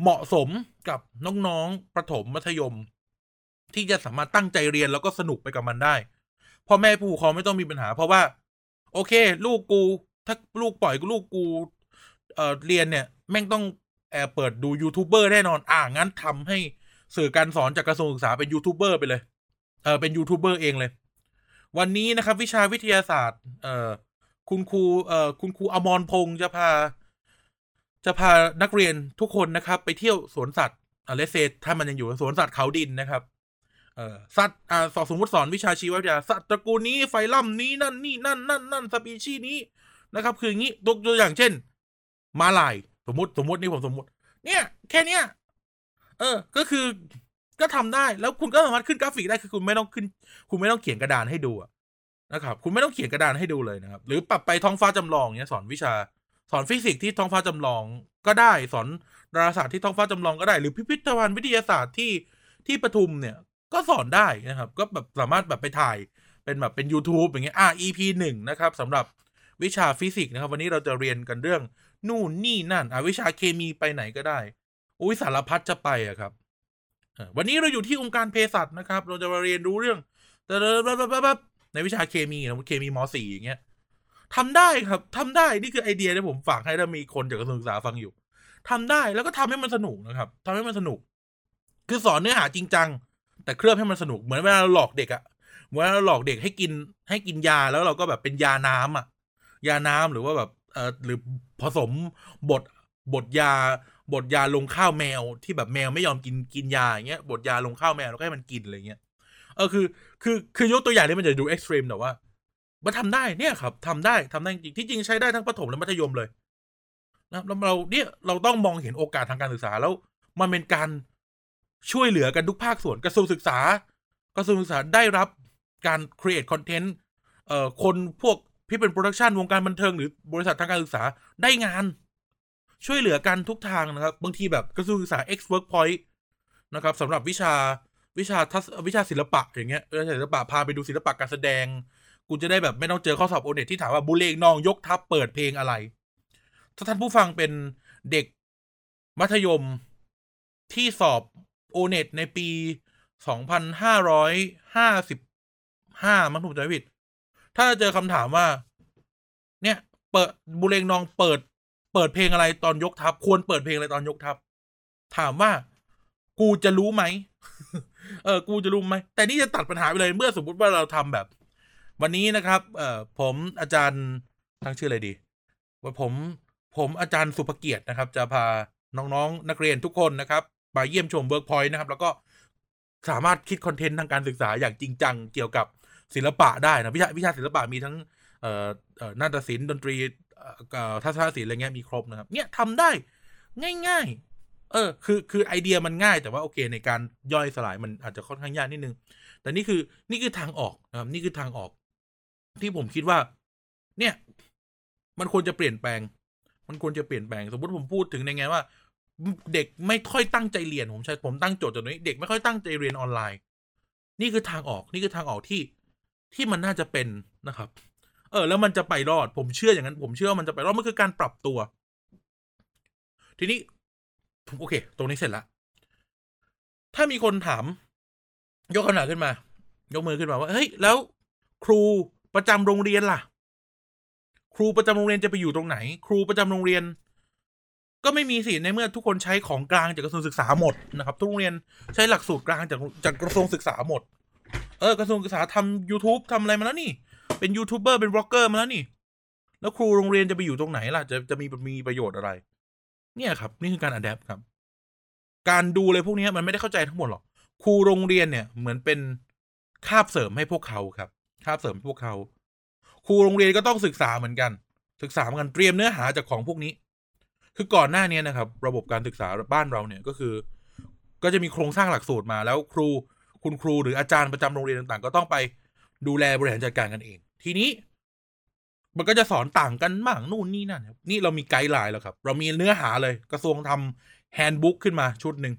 เหมาะสมกับน้องๆประถมมัธยม ที่จะสามารถตั้งใจเรียนแล้วก็สนุกไปกับมันได้พ่อแม่ผู้ปกครองไม่ต้องมีปัญหา เพราะว่า โอเค ลูกกู ถ้าลูกปล่อยลูกกูเอ่อเรียนเนี่ย แม่งต้องแอบเปิดดูยูทูบเบอร์แน่นอน อ่างั้นทำให้สื่อการสอนจากกระทรวงศึกษาเป็นยูทูบเบอร์ไปเลย เออเป็นยูทูบเบอร์เองเลย วันนี้นะครับ วิชาวิทยาศาสตร์ เอ่อคุณครูเอ่อคุณครูอมรพงศ์จะพา จะพานักเรียนทุกคนนะครับ ไปเที่ยวสวนสัตว์อ่าเลเซถ้ามันยังอยู่สวนสัตว์เขาดินนะครับ เอ่อสัตว์อ่าสอสมมติสอนวิชาชีววิทยาสัตว์ตระกูลนี้ไฟลัมนี้นั่นนี่นั่นนั่นนั่นสปีชีส์นี้นะครับ คืออย่างนี้ตัวอย่างเช่นม้าลาย สมมติสมมตินี่ผมสมมติ เนี่ย แค่เนี้ยเออ ก็คือ ก็ทำได้แล้วคุณก็สามารถขึ้นกราฟิกได้คือคุณไม่ต้องขึ้น คุณไม่ต้องเขียนกระดานให้ดูนะครับ คุณไม่ต้องเขียนกระดานให้ดูเลยนะครับ หรือปรับไปท้องฟ้าจำลองเนี้ยสอนวิชา สอนฟิสิกส์ที่ท้องฟ้าจำลองก็ได้ สอนดาราศาสตร์ที่ท้องฟ้าจำลองก็ได้ หรือพิพิธภัณฑ์วิทยาศาสตร์ที่ที่ปทุมเนี่ย ก็สอนได้นะครับ ก็แบบสามารถแบบไปถ่ายเป็นแบบเป็น YouTube อย่างเงี้ยอ่า EP หนึ่งนะครับสำหรับวิชาฟิสิกส์นะครับ วันนี้เราจะเรียนกันเรื่อง นู่นนี่นั่นอ่าวิชาเคมีไปไหนก็ได้ อุ้ยสารพัดจะไปอะครับ วันนี้เราอยู่ที่องค์การเภสัชนะครับ เราจะมาเรียนรู้เรื่องในวิชาเคมีนะเคมีมสี่อย่างเงี้ยทำได้ครับทำได้นี่คือไอเดียที่ผมฝากให้ถ้ามีคนจากกระทรวงศึกษาฟังอยู่ทำได้แล้วก็ทำให้มันสนุกนะครับทำให้มันสนุก คือสอนเนื้อหาจริงจังแต่เคลือบให้มันสนุกเหมือนเวลาเราหลอกเด็กอะเหมือนเราหลอกเด็กให้กินให้กินยาแล้วเราก็แบบเป็นยาน้ำอะยาน้ำหรือว่าแบบเออหรือผสมบทบทยา บทยาลงข้าวแมวที่แบบแมวไม่ยอมกินกินยาอย่างเงี้ยบทยาลงข้าวแมวแล้วก็ให้มันกินอะไรเงี้ยเออคือคือคือยกตัวอย่างนี้มันจะดู extreme แต่ว่า มันทำได้เนี่ยครับทำได้ทำได้จริงที่จริงใช้ได้ทั้งประถมและมัธยมเลยนะแล้วเราเนี่ยเราต้องมองเห็นโอกาสทางการศึกษาแล้ว มันเป็นการช่วยเหลือกันทุกภาคส่วนกระทรวงศึกษากระทรวงศึกษาได้รับการ create content เอ่อคนพวกที่เป็น production วงการบันเทิงหรือบริษัททางการศึกษาได้งาน ช่วยเหลือกันทุกทางนะครับ บางทีแบบกระทรวงศึกษา X Workpoint นะครับสำหรับวิชาวิชาทัศวิชาศิลปะอย่างเงี้ยวิชาศิลปะพาไปดูศิลปะการแสดง กูจะได้แบบไม่ต้องเจอข้อสอบโอเน็ตที่ถามว่าบุเลงนองยกทัพเปิดเพลงอะไร ถ้าท่านผู้ฟังเป็นเด็กมัธยมที่สอบโอเน็ตในปีสองพันห้าร้อยห้าสิบห้ามั้งถูกจำไม่ผิด ถ้าเจอคำถามว่า เนี่ย เปิดบุเรงนองเปิด เปิดเพลงอะไรตอนยกทัพ ควรเปิดเพลงอะไรตอนยกทัพ ถามว่า กูจะรู้ไหมเออ กูจะรู้ไหม แต่นี่จะตัดปัญหาไปเลยเมื่อสมมติว่าเราทำแบบ วันนี้นะครับ เอ่อ ผมอาจารย์ตั้งชื่ออะไรดี ว่าผม ผมอาจารย์สุภเกียรตินะครับ จะพาน้องๆ นักเรียนทุกคนนะครับ มาเยี่ยมชมเวิร์กพอยต์นะครับ แล้วก็สามารถคิด content ทางการศึกษาอย่างจริงจังเกี่ยวกับศิลปะได้นะ วิชาวิชาศิลปะมีทั้ง เอ่อเอ่อนาฏศิลป์ดนตรี ทัศนศิลป์อะไรเงี้ยมีครบนะครับ เนี่ยทำได้ง่าย ๆ เออ คือคือไอเดียมันง่ายแต่ว่าโอเค ในการย่อยสลายมันอาจจะค่อนข้างยากนิดนึง แต่นี่คือนี่คือทางออกนะครับนี่คือทางออก ที่ผมคิดว่า เนี่ย มันควรจะเปลี่ยนแปลง มันควรจะเปลี่ยนแปลง สมมติผมพูดถึงในไงว่า เด็กไม่ค่อยตั้งใจเรียนผมใช้ผมตั้งโจทย์ตัวนี้ เด็กไม่ค่อยตั้งใจเรียนออนไลน์ นี่คือทางออก นี่คือทางออกที่ที่มันน่าจะเป็นนะครับ ออ แล้วมันจะไปรอด ผมเชื่ออย่างนั้น ผมเชื่อว่ามันจะไปรอด มันคือการปรับตัว ทีนี้ผมโอเค ตรงนี้เสร็จละ ถ้ามีคนถาม ยกคำถามขึ้นมา ยกมือขึ้นมาว่า เฮ้ย แล้ว ครูประจำโรงเรียนล่ะ ครูประจำโรงเรียนจะไปอยู่ตรงไหน ครูประจำโรงเรียน ก็ไม่มีสิในเมื่อทุกคนใช้ของกลางจากกระทรวงศึกษาหมดนะครับ ทุกโรงเรียนใช้หลักสูตรกลางจากจากกระทรวงศึกษาหมด เออกระทรวงศึกษาทำ YouTube ทำอะไรมาแล้วนี่ เป็นยูทูบเบอร์เป็นบล็อกเกอร์มาแล้วนี่ แล้วครูโรงเรียนจะไปอยู่ตรงไหนล่ะ จะจะมีมีประโยชน์อะไร เนี่ยครับ นี่คือการ adapt ครับ การดูเลยพวกนี้มันไม่ได้เข้าใจทั้งหมดหรอก ครูโรงเรียนเนี่ยเหมือนเป็นคาบเสริมให้พวกเขาครับ คาบเสริมให้พวกเขา ครูโรงเรียนก็ต้องศึกษาเหมือนกัน ศึกษาเหมือนกันเตรียมเนื้อหาจากของพวกนี้ คือก่อนหน้านี้นะครับ ระบบการศึกษาบ้านเราเนี่ยก็คือ ก็จะมีโครงสร้างหลักสูตรมาแล้วครูคุณครูหรืออาจารย์ประจำโรงเรียนต่างๆ ก็ต้องไปดูแลบริหารจัดการกันเอง ทีนี้ มันก็จะสอนต่างกันบ้างนู่นนี่นั่นนี่เรามี guideline แล้วครับ เรามีเนื้อหาเลย กระทรวงทำ handbook ขึ้นมาชุดหนึ่ง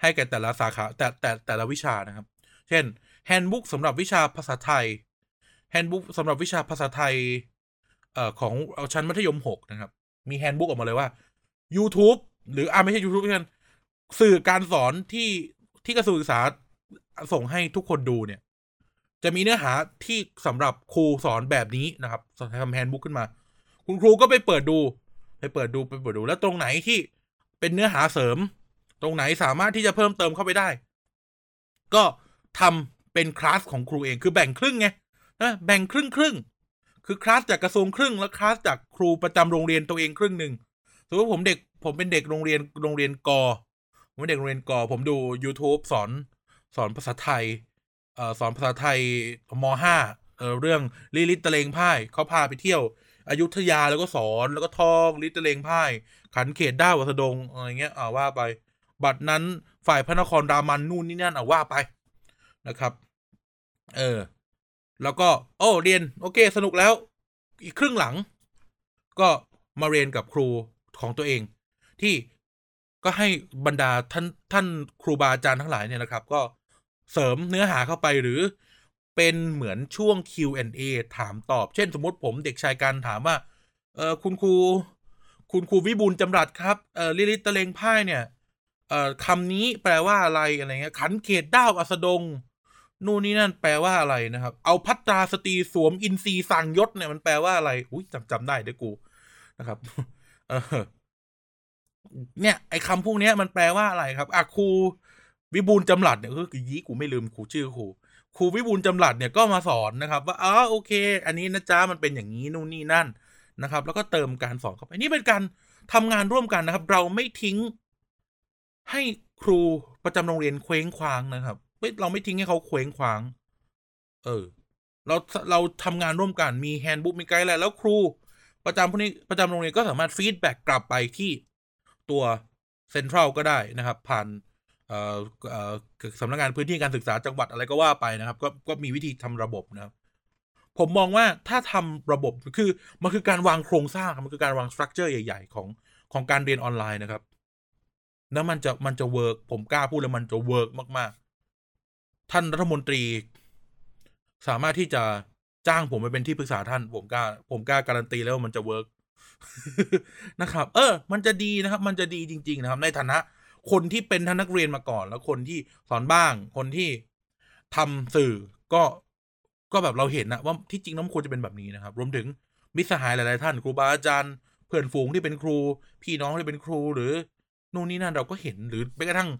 ให้แก่แต่ละสาขา แต่แต่แต่ละวิชานะครับ เช่น handbook สำหรับวิชาภาษาไทย handbook สำหรับวิชาภาษาไทยเอ่อของเอาชั้นมัธยมหกนะครับ มี handbook ออกมาเลยว่า YouTube หรืออ่าไม่ใช่ YouTube กันสื่อการสอนที่ที่กระทรวงศึกษาส่งให้ทุกคนดูเนี่ย จะมีเนื้อหาที่สำหรับครูสอนแบบนี้นะครับทำ handbook ขึ้นมา คุณครูก็ไปเปิดดู ไปเปิดดูไปเปิดดูแล้วตรงไหนที่เป็นเนื้อหาเสริม ตรงไหนสามารถที่จะเพิ่มเติมเข้าไปได้ ก็ทำเป็นคลาสของครูเองคือแบ่งครึ่งไงนะแบ่งครึ่งครึ่งคือคลาสจากกระทรวงครึ่ง แล้วคลาสจากครูประจำโรงเรียนตัวเองครึ่งหนึ่งสมมติผมเด็กผมเป็นเด็กโรงเรียนโรงเรียนกอผมเป็นเด็กโรงเรียนกอผมดู YouTube สอนสอนภาษาไทย สอนภาษาไทยม.ห้าเรื่องลิลิตตะเลงพ่ายเขาพาไปเที่ยวอยุธยาแล้วก็สอนแล้วก็ท่องลิลิตตะเลงพ่าย ขัณฑ์เขตด้าวอัสดงอะไรเงี้ยอ่าว่าไป บัดนั้นฝ่ายพระนครรามัญนู่นนี่นั่นอ่าว่าไปนะครับ เออ แล้วก็ โอ้เรียน โอเค สนุกแล้ว อีกครึ่งหลัง ก็มาเรียนกับครูของตัวเอง ที่ก็ให้บรรดาท่านท่านครูบาอาจารย์ทั้งหลายเนี่ยนะครับ ก็ เสริมเนื้อหาเข้าไปหรือเป็นเหมือนช่วง Q&A ถามตอบ เช่นสมมติผมเด็กชายการถามว่า เออคุณครู คุณครูวิบูลย์จำรัดครับ เออลิลิตตะเลงพ่ายเนี่ย เออคำนี้แปลว่าอะไรอะไรเงี้ย ขันเขตด้าวอัสดง นู่นนี่นั่นแปลว่าอะไรนะครับ เอาพัตราสตรีสวมอินทรีสั่งยศเนี่ยมันแปลว่าอะไร อุ้ยจำจำได้เด้อกูนะครับ เออเนี่ย ไอคำพวกนี้มันแปลว่าอะไรครับอะครู วิบูลจำรัดเนี่ยคือยี้กูไม่ลืมครูชื่อครูครูวิบูลจำรัดเนี่ยก็มาสอนนะครับ ว่าอ๋อโอเค อันนี้นะจ๊ะมันเป็นอย่างนี้นู่นนี่นั่นนะครับ แล้วก็เติมการสอนเข้าไปนี่เป็นการทำงานร่วมกันนะครับ เราไม่ทิ้งให้ครูประจำโรงเรียนเคว้งคว้างนะครับเราไม่ทิ้งให้เขาเคว้งคว้าง เออ เราเราทำงานร่วมกันมี handbook มี guideline แล้วครู ประจำพวกนี้ประจำโรงเรียนก็สามารถ feedback กลับไปที่ตัวเซ็นทรัลก็ได้นะครับ ผ่าน สำนักงานพื้นที่การศึกษาจังหวัดอะไรก็ว่าไปนะครับ ก็ก็มีวิธีทำระบบนะครับ ผมมองว่าถ้าทำระบบคือมันคือการวางโครงสร้างมันคือการวาง structure ใหญ่ ๆ ของของการเรียนออนไลน์นะครับแล้วมันจะมันจะ work ผมกล้าพูดเลยมันจะ work มาก ๆ ท่านรัฐมนตรี สามารถที่จะจ้างผมไปเป็นที่ปรึกษาท่าน ผมกล้า ผมกล้าการันตีแล้วว่ามันจะ work นะครับ เออ มันจะดีนะครับ มันจะดีจริง ๆ นะครับ ในฐานะ คนที่เป็นทั้งนักเรียนมาก่อน แล้วคนที่สอนบ้าง คนที่ทำสื่อก็ก็แบบเราเห็นนะว่าที่จริงมันควรจะเป็นแบบนี้นะครับ รวมถึงมิตรสหายหลาย ๆ ท่านครูบาอาจารย์ เพื่อนฝูงที่เป็นครู พี่น้องที่เป็นครูหรือนู่นนี่นั่นเราก็เห็นหรือแม้กระทั่ง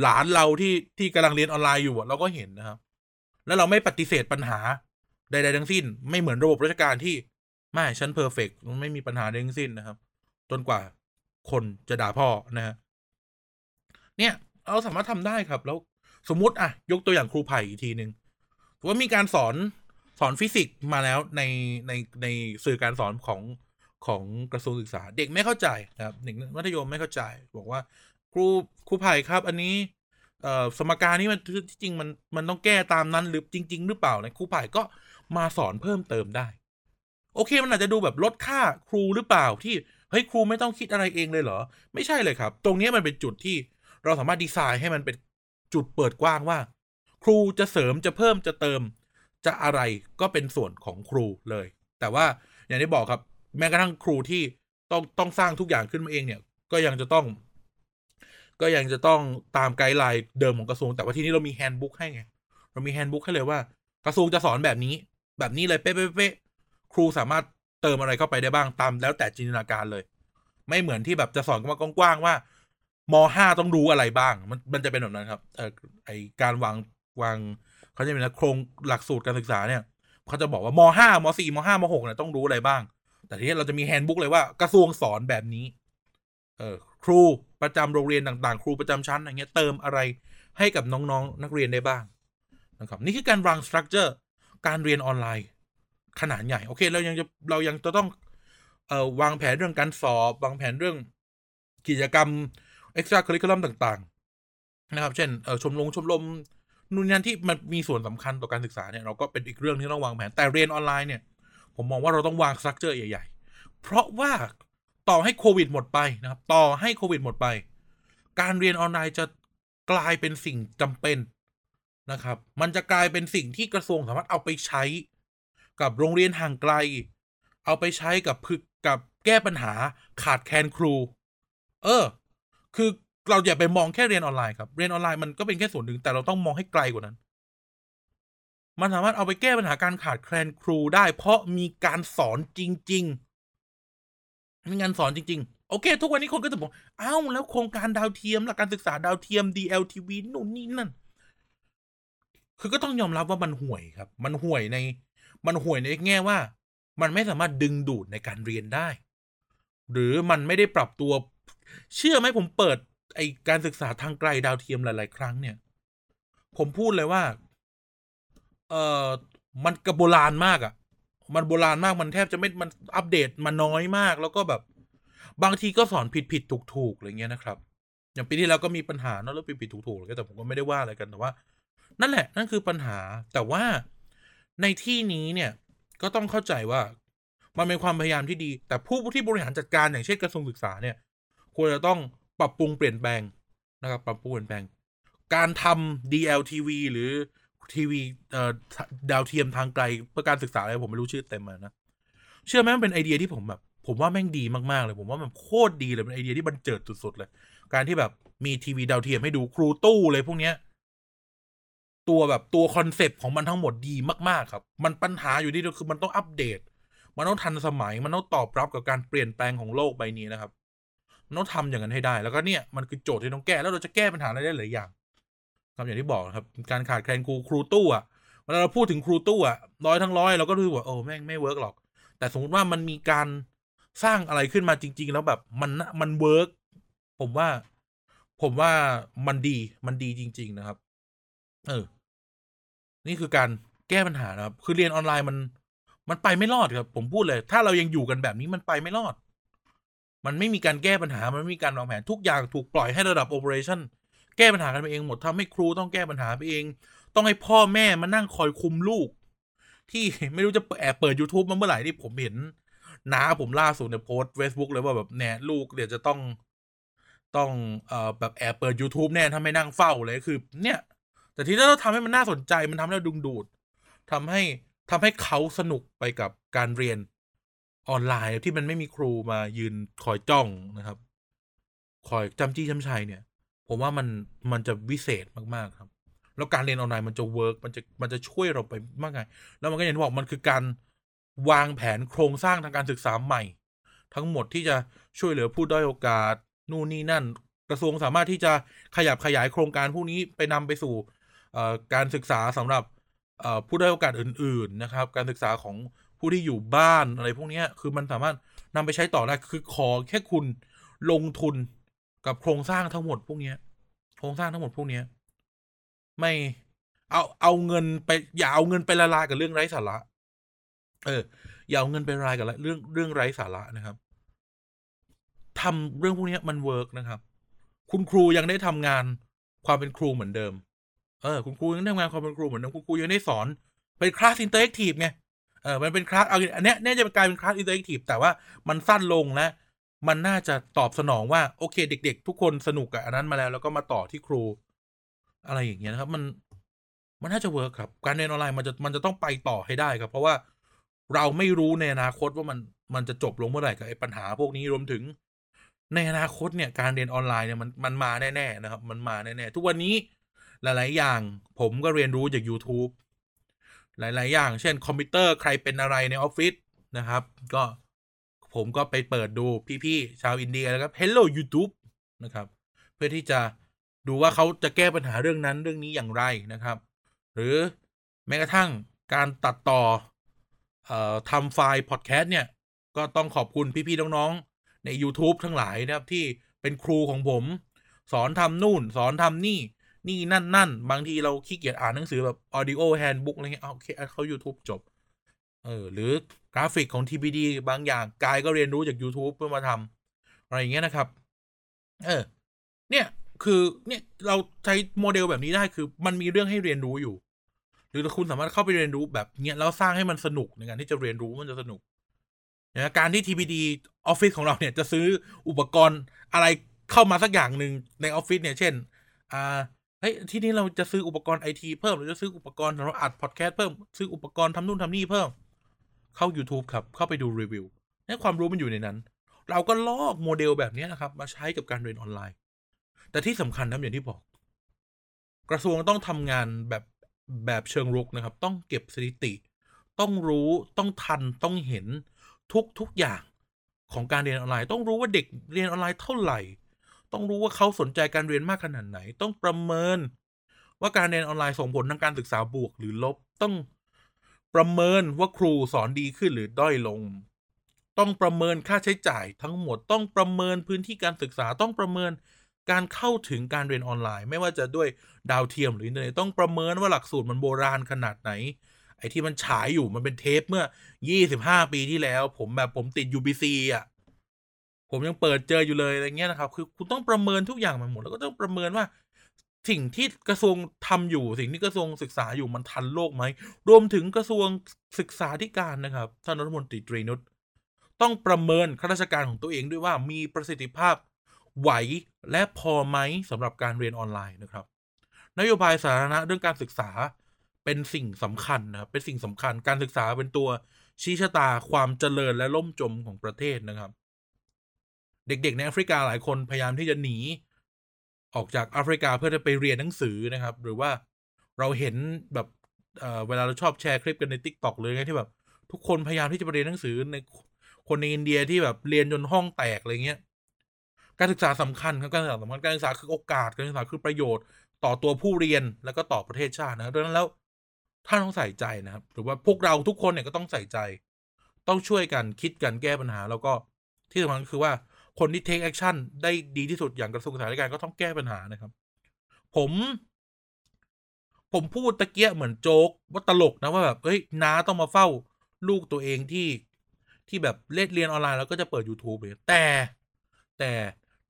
หลานเราที่ที่กำลังเรียนออนไลน์อยู่เราก็เห็นนะครับ แล้วเราไม่ปฏิเสธปัญหาใด ๆ ทั้งสิ้น ไม่เหมือนระบบราชการที่ไม่ฉัน perfect มันไม่มีปัญหาใดทั้งสิ้นนะครับ จนกว่าคนจะด่าพ่อนะฮะ เนี่ย เราสามารถทำได้ครับ แล้วสมมติอะ ยกตัวอย่างครูไผ่อีกทีหนึ่งว่ามีการสอนสอนฟิสิกส์มาแล้วในในในสื่อการสอนของของกระทรวงศึกษา เด็กไม่เข้าใจนะครับเด็กมัธยมไม่เข้าใจ บอกว่า ครูครูไผ่ครับ อันนี้เอ่อสมการนี้มันที่จริงมันมันต้องแก้ตามนั้นหรือจริง ๆ หรือเปล่านะครูไผ่ก็มาสอนเพิ่มเติมได้ โอเค มันอาจจะดูแบบลดค่าครูหรือเปล่าที่เฮ้ยครูไม่ต้องคิดอะไรเองเลยเหรอ ไม่ใช่เลยครับ ตรงนี้มันเป็นจุดที่ เราสามารถดีไซน์ให้มันเป็นจุดเปิดกว้างว่า ครูจะเสริมจะเพิ่มจะเติม จะอะไรก็เป็นส่วนของครูเลย แต่ว่าอย่างที่บอกครับ แม้กระทั่งครูที่ต้องต้องสร้างทุกอย่างขึ้นมาเองเนี่ย ก็ยังจะต้อง ก็ยังจะต้องตาม guideline เดิมของกระทรวง แต่ว่าที่นี้เรามี handbook ให้ไงเรามี handbook ให้เลยว่า กระทรวงจะสอนแบบนี้ แบบนี้เลยเป๊ะๆครูสามารถเติมอะไรเข้าไปได้บ้างตามแล้วแต่จินตนาการเลย ไม่เหมือนที่แบบจะสอนกันมากว้างๆว่า มห้าต้องรู้อะไรบ้าง มันมันจะเป็นแบบนั้นครับเออไอการวางวางเขาจะเป็นโครงหลักสูตรการศึกษาเนี่ยเขาจะบอกว่ามห้ามสี่มห้ามหกเนี่ยต้องรู้อะไรบ้าง แต่ทีนี้เราจะมีแฮนด์บุ๊กเลยว่ากระทรวงสอนแบบนี้ เออครูประจำโรงเรียนต่างๆ ครูประจำชั้นอย่างเงี้ยเติมอะไรให้กับน้องๆ นักเรียนได้บ้างนะครับนี่คือการวาง structure การเรียนออนไลน์ ขนาดใหญ่ โอเค เรายังจะเรายังจะต้องเอ่อวางแผนเรื่องการสอบ วางแผนเรื่องกิจกรรม extra curriculum ต่างๆ นะครับ เช่นเอ่อชมรมชมรมนู่นนั่นที่มันมีส่วนสำคัญต่อการศึกษาเนี่ยเราก็เป็นอีกเรื่องที่ต้องวางแผนแต่เรียนออนไลน์เนี่ย ผมมองว่าเราต้องวาง structure ใหญ่ๆ เพราะว่าต่อให้โควิดหมดไปนะครับ ต่อให้โควิดหมดไป การเรียนออนไลน์จะกลายเป็นสิ่งจำเป็นนะครับ มันจะกลายเป็นสิ่งที่กระทรวงสามารถเอาไปใช้กับโรงเรียนห่างไกล เอาไปใช้กับพึกกับแก้ปัญหาขาดแคลนครู เออ คือเราอย่าไปมองแค่เรียนออนไลน์ครับ เรียนออนไลน์มันก็เป็นแค่ส่วนหนึ่ง แต่เราต้องมองให้ไกลกว่านั้น มันสามารถเอาไปแก้ปัญหาการขาดแคลนครูได้ เพราะมีการสอนจริง ๆ มีงานสอนจริง ๆ โอเค ทุกวันนี้คนก็จะบอก อ้าวแล้วโครงการดาวเทียมหลักการศึกษาดาวเทียม DLTV นู่นนี่นั่น คือก็ต้องยอมรับว่ามันห่วยครับ มันห่วยใน มันห่วยในแง่ว่า มันไม่สามารถดึงดูดในการเรียนได้ หรือมันไม่ได้ปรับตัว เชื่อไหมผมเปิด ไอการศึกษาทางไกลดาวเทียมหลาย ๆ ครั้งเนี่ย ผมพูดเลยว่า เออมันกระโบราณมากอะ่ะ มันโบราณมากมันแทบจะไม่มันอัปเดตมาน้อยมาก แล้วก็แบบ บางทีก็สอนผิดผิดถูกถูกอะไรเงี้ยนะครับ อย่างปีที่แล้วก็มีปัญหาเนอะแล้วผิดผิดถูกถูกอะไรแต่ผมก็ไม่ได้ว่าอะไรกันแต่ว่า นั่นแหละ นั่นคือปัญหาแต่ว่าในที่นี้เนี่ยก็ต้องเข้าใจว่ามันเป็นความพยายามที่ดี แต่ผู้ที่บริหารจัดการอย่างเช่นกระทรวงศึกษาเนี่ย ควรจะต้องปรับปรุงเปลี่ยนแปลงนะครับ ปรับปรุงเปลี่ยนแปลง การทำ DLTV หรือทีวีเอ่อดาวเทียมทางไกลเพื่อการศึกษาอะไรผมไม่รู้ชื่อเต็มนะเชื่อไหมมันเป็นไอเดียที่ผมแบบ ผมว่าแม่งดีมากๆเลย ผมว่ามันโคตรดีเลยเป็นไอเดียที่บรรเจิดสุดๆเลย การที่แบบมีทีวีดาวเทียมให้ดูครูตู้เลยพวกเนี้ย ตัวแบบตัว concept ของมันทั้งหมดดีมากๆครับ มันปัญหาอยู่ที่เดียวคือมันต้องอัปเดต มันต้องทันสมัยมันต้องตอบรับกับการเปลี่ยนแปลงของโลกใบนี้นะครับ ต้องทำอย่างนั้นให้ได้ แล้วก็เนี่ยมันคือโจทย์ที่ต้องแก้แล้วเราจะแก้ปัญหาอะไรได้หลายอย่างครับอย่างที่บอกครับ การขาดแคลนครูครูตู้อะเวลาเราพูดถึงครูตู้อะร้อยทั้งร้อยเราก็รู้สึกว่าโอ้แม่งไม่ work หรอก แต่สมมติว่ามันมีการสร้างอะไรขึ้นมาจริง ๆ แล้วแบบมันมัน work ผมว่า ผมว่ามันดีมันดีจริง ๆ นะครับ เออ นี่คือการแก้ปัญหานะครับ คือเรียนออนไลน์มัน มันไปไม่รอดครับ ผมพูดเลย ถ้าเรายังอยู่กันแบบนี้มันไปไม่รอด มันไม่มีการแก้ปัญหา มันไม่มีการวางแผนทุกอย่างถูกปล่อยให้ระดับโอเปอเรชั่นแก้ปัญหากันไปเองหมดทำให้ครูต้องแก้ปัญหาไปเอง ต้องให้พ่อแม่มานั่งคอยคุมลูก ที่ไม่รู้จะแอบเปิด YouTube มาเมื่อไหร่ที่ผมเห็นน้าผมล่าสุดเนี่ยโพสเฟซบุ๊กเลยว่าแบบแน่ลูกเดี๋ยวจะต้องต้องเอ่อแบบแอบเปิด YouTube แน่ถ้าไม่นั่งเฝ้าเลยคือ เนี่ย แต่ที่เราทำให้มันน่าสนใจมันทำให้เราดึงดูดทำให้ทำให้เขาสนุกไปกับการเรียน ออนไลน์ที่มันไม่มีครูมายืนคอยจ้องนะครับ คอยจ้ำจี้จ้ำไชเนี่ย ผมว่ามันมันจะวิเศษมากๆครับ แล้วการเรียนออนไลน์มันจะ work มันจะมันจะช่วยเราไปมากไง แล้วมันก็อย่างที่บอกมันคือการวางแผนโครงสร้างทางการศึกษาใหม่ ทั้งหมดที่จะช่วยเหลือผู้ด้อยโอกาส นู่นนี่นั่น กระทรวงสามารถที่จะขยับขยายโครงการพวกนี้ไปนำไปสู่การศึกษาสำหรับผู้ด้อยโอกาสอื่น ๆนะครับ การศึกษาของ ผู้ที่อยู่บ้านอะไรพวกนี้คือมันสามารถนำไปใช้ต่อได้คือขอแค่คุณลงทุนกับโครงสร้างทั้งหมดพวกนี้โครงสร้างทั้งหมดพวกนี้ไม่เอาเอาเงินไป อย่าเอาเงินไปละลายกับเรื่องไร้สาระ เออ อย่าเอาเงินไปละลายกับเรื่องเรื่องไร้สาระนะครับทำเรื่องพวกนี้มัน work นะครับ คุณครูยังได้ทำงานความเป็นครูเหมือนเดิม เออ คุณครูยังได้ทำงานความเป็นครูเหมือนเดิมคุณครูยังได้สอนเป็น class interactive ไง เออมันเป็นคลาสเอาอันเนี้ยเนี่ยจะกลายเป็น class interactive แต่ว่ามันสั้นลงและมันน่าจะตอบสนองว่า โอเค เด็ก ๆ ทุกคนสนุกกับอันนั้นมาแล้ว แล้วก็มาต่อที่ครู อะไรอย่างเงี้ยนะครับ มันมันน่าจะ work ครับ การเรียนออนไลน์มันจะมันจะต้องไปต่อให้ได้ครับ เพราะว่าเราไม่รู้ในอนาคตว่ามันมันจะจบลงเมื่อไหร่กับไอ้ปัญหาพวกนี้รวมถึง ในอนาคตเนี่ย การเรียนออนไลน์เนี่ยมันมันมาแน่ๆนะครับ มันมาแน่ๆทุกวันนี้หลาย ๆ อย่าง ผมก็เรียนรู้จาก YouTube หลาย ๆ อย่าง เช่น คอมพิวเตอร์ใครเป็นอะไรในออฟฟิศนะครับ ก็ผมก็ไปเปิดดูพี่ ๆ ชาวอินเดียแล้วครับ Hello YouTube นะครับ เพื่อที่จะดูว่าเขาจะแก้ปัญหาเรื่องนั้นเรื่องนี้อย่างไรนะครับ หรือแม้กระทั่งการตัดต่อเอ่อทำไฟล์พอดแคสต์เนี่ย ก็ต้องขอบคุณพี่ ๆ น้อง ๆ ใน YouTube ทั้งหลายนะครับที่เป็นครูของผม สอนทำนู่น สอนทำนี่ นี่นั่นนั่นบางทีเราขี้เกียจอ่านหนังสือแบบ audio handbook อะไรเงี้ยโอเคเขา YouTube จบ เออ หรือกราฟิกของ TPD บางอย่างกายก็เรียนรู้จาก YouTube เพื่อมาทำอะไรอย่างเงี้ยนะครับ เออ เนี่ยคือเนี่ยเราใช้โมเดลแบบนี้ได้คือ มันมีเรื่องให้เรียนรู้อยู่ หรือคุณสามารถเข้าไปเรียนรู้แบบเนี้ยแล้วสร้างให้มันสนุกในการที่จะเรียนรู้มันจะสนุกนะการที่ TPD ออฟฟิศของเราเนี่ยจะซื้ออุปกรณ์อะไรเข้ามาสักอย่างหนึ่งในออฟฟิศเนี่ย เช่น อ่า เฮ้ยที่นี้เราจะซื้ออุปกรณ์ไอทีเพิ่มหรือจะซื้ออุปกรณ์สำหรับอัดพอดแคสต์เพิ่มซื้ออุปกรณ์ทำนู่นทำนี่เพิ่ม เข้า YouTube ครับ เข้าไปดูรีวิวนี่ความรู้มันอยู่ในนั้น เราก็ลอกโมเดลแบบนี้นะครับ มาใช้กับการเรียนออนไลน์ แต่ที่สำคัญนะอย่างที่บอก กระทรวงต้องทำงานแบบแบบเชิงรุกนะครับ ต้องเก็บสถิติ ต้องรู้ต้องทันต้องเห็นทุกทุกอย่างของการเรียนออนไลน์ ต้องรู้ว่าเด็กเรียนออนไลน์เท่าไหร่ ต้องรู้ว่าเขาสนใจการเรียนมากขนาดไหน ต้องประเมิน ว่าการเรียนออนไลน์ส่งผลทางการศึกษาบวกหรือลบ ต้องประเมินว่าครูสอนดีขึ้นหรือด้อยลง ต้องประเมินค่าใช้จ่ายทั้งหมด ต้องประเมินพื้นที่การศึกษา ต้องประเมินการเข้าถึงการเรียนออนไลน์ ไม่ว่าจะด้วยดาวเทียมหรืออินเทอร์เน็ตต้องประเมินว่าหลักสูตรมันโบราณขนาดไหน ไอ้ที่มันฉายอยู่มันเป็นเทปเมื่อ 25 ปีที่แล้ว ผมแบบผมติด UBC อะ ผมยังเปิดเจออยู่เลยอะไรเงี้ยนะครับ คือคุณต้องประเมินทุกอย่างมันหมด แล้วก็ต้องประเมินว่าสิ่งที่กระทรวงทำอยู่ สิ่งที่กระทรวงศึกษาอยู่มันทันโลกไหม รวมถึงกระทรวงศึกษาธิการนะครับท่านรัฐมนตรีตรีนุชต้องประเมินข้าราชการของตัวเองด้วยว่ามีประสิทธิภาพไหวและพอไหมสำหรับการเรียนออนไลน์นะครับ นโยบายสาธารณะเรื่องการศึกษาเป็นสิ่งสำคัญนะครับเป็นสิ่งสำคัญการศึกษาเป็นตัวชี้ชะตาความเจริญและล่มจมของประเทศนะครับ เด็กๆในแอฟริกาหลายคนพยายามที่จะหนี ออกจากแอฟริกาเพื่อจะไปเรียนหนังสือนะครับ หรือว่าเราเห็นแบบเวลาเราชอบแชร์คลิปกันในทิกตอกเลยไงที่แบบ ทุกคนพยายามที่จะไปเรียนหนังสือในคนในอินเดียที่แบบเรียนจนห้องแตกอะไรเงี้ย การศึกษาสำคัญครับการศึกษาสำคัญการศึกษาคือโอกาสการศึกษาคือประโยชน์ต่อตัวผู้เรียนแล้วก็ต่อประเทศชาตินะดังนั้นแล้วท่านต้องใส่ใจนะครับ หรือว่าพวกเราทุกคนเนี่ยก็ต้องใส่ใจ ต้องช่วยกันคิดกันแก้ปัญหา แล้วก็ที่สำคัญคือว่า คนที่ take action ได้ดีที่สุดอย่างกระทรวงสาธารณสุขก็ต้องแก้ปัญหานะครับ ผม ผมพูดตะเกียเหมือนโจ๊กว่าตลกนะว่าแบบเฮ้ยน้าต้องมาเฝ้าลูกตัวเองที่ที่แบบเล่นเรียนออนไลน์แล้วก็จะเปิด YouTube เลยแต่ แต่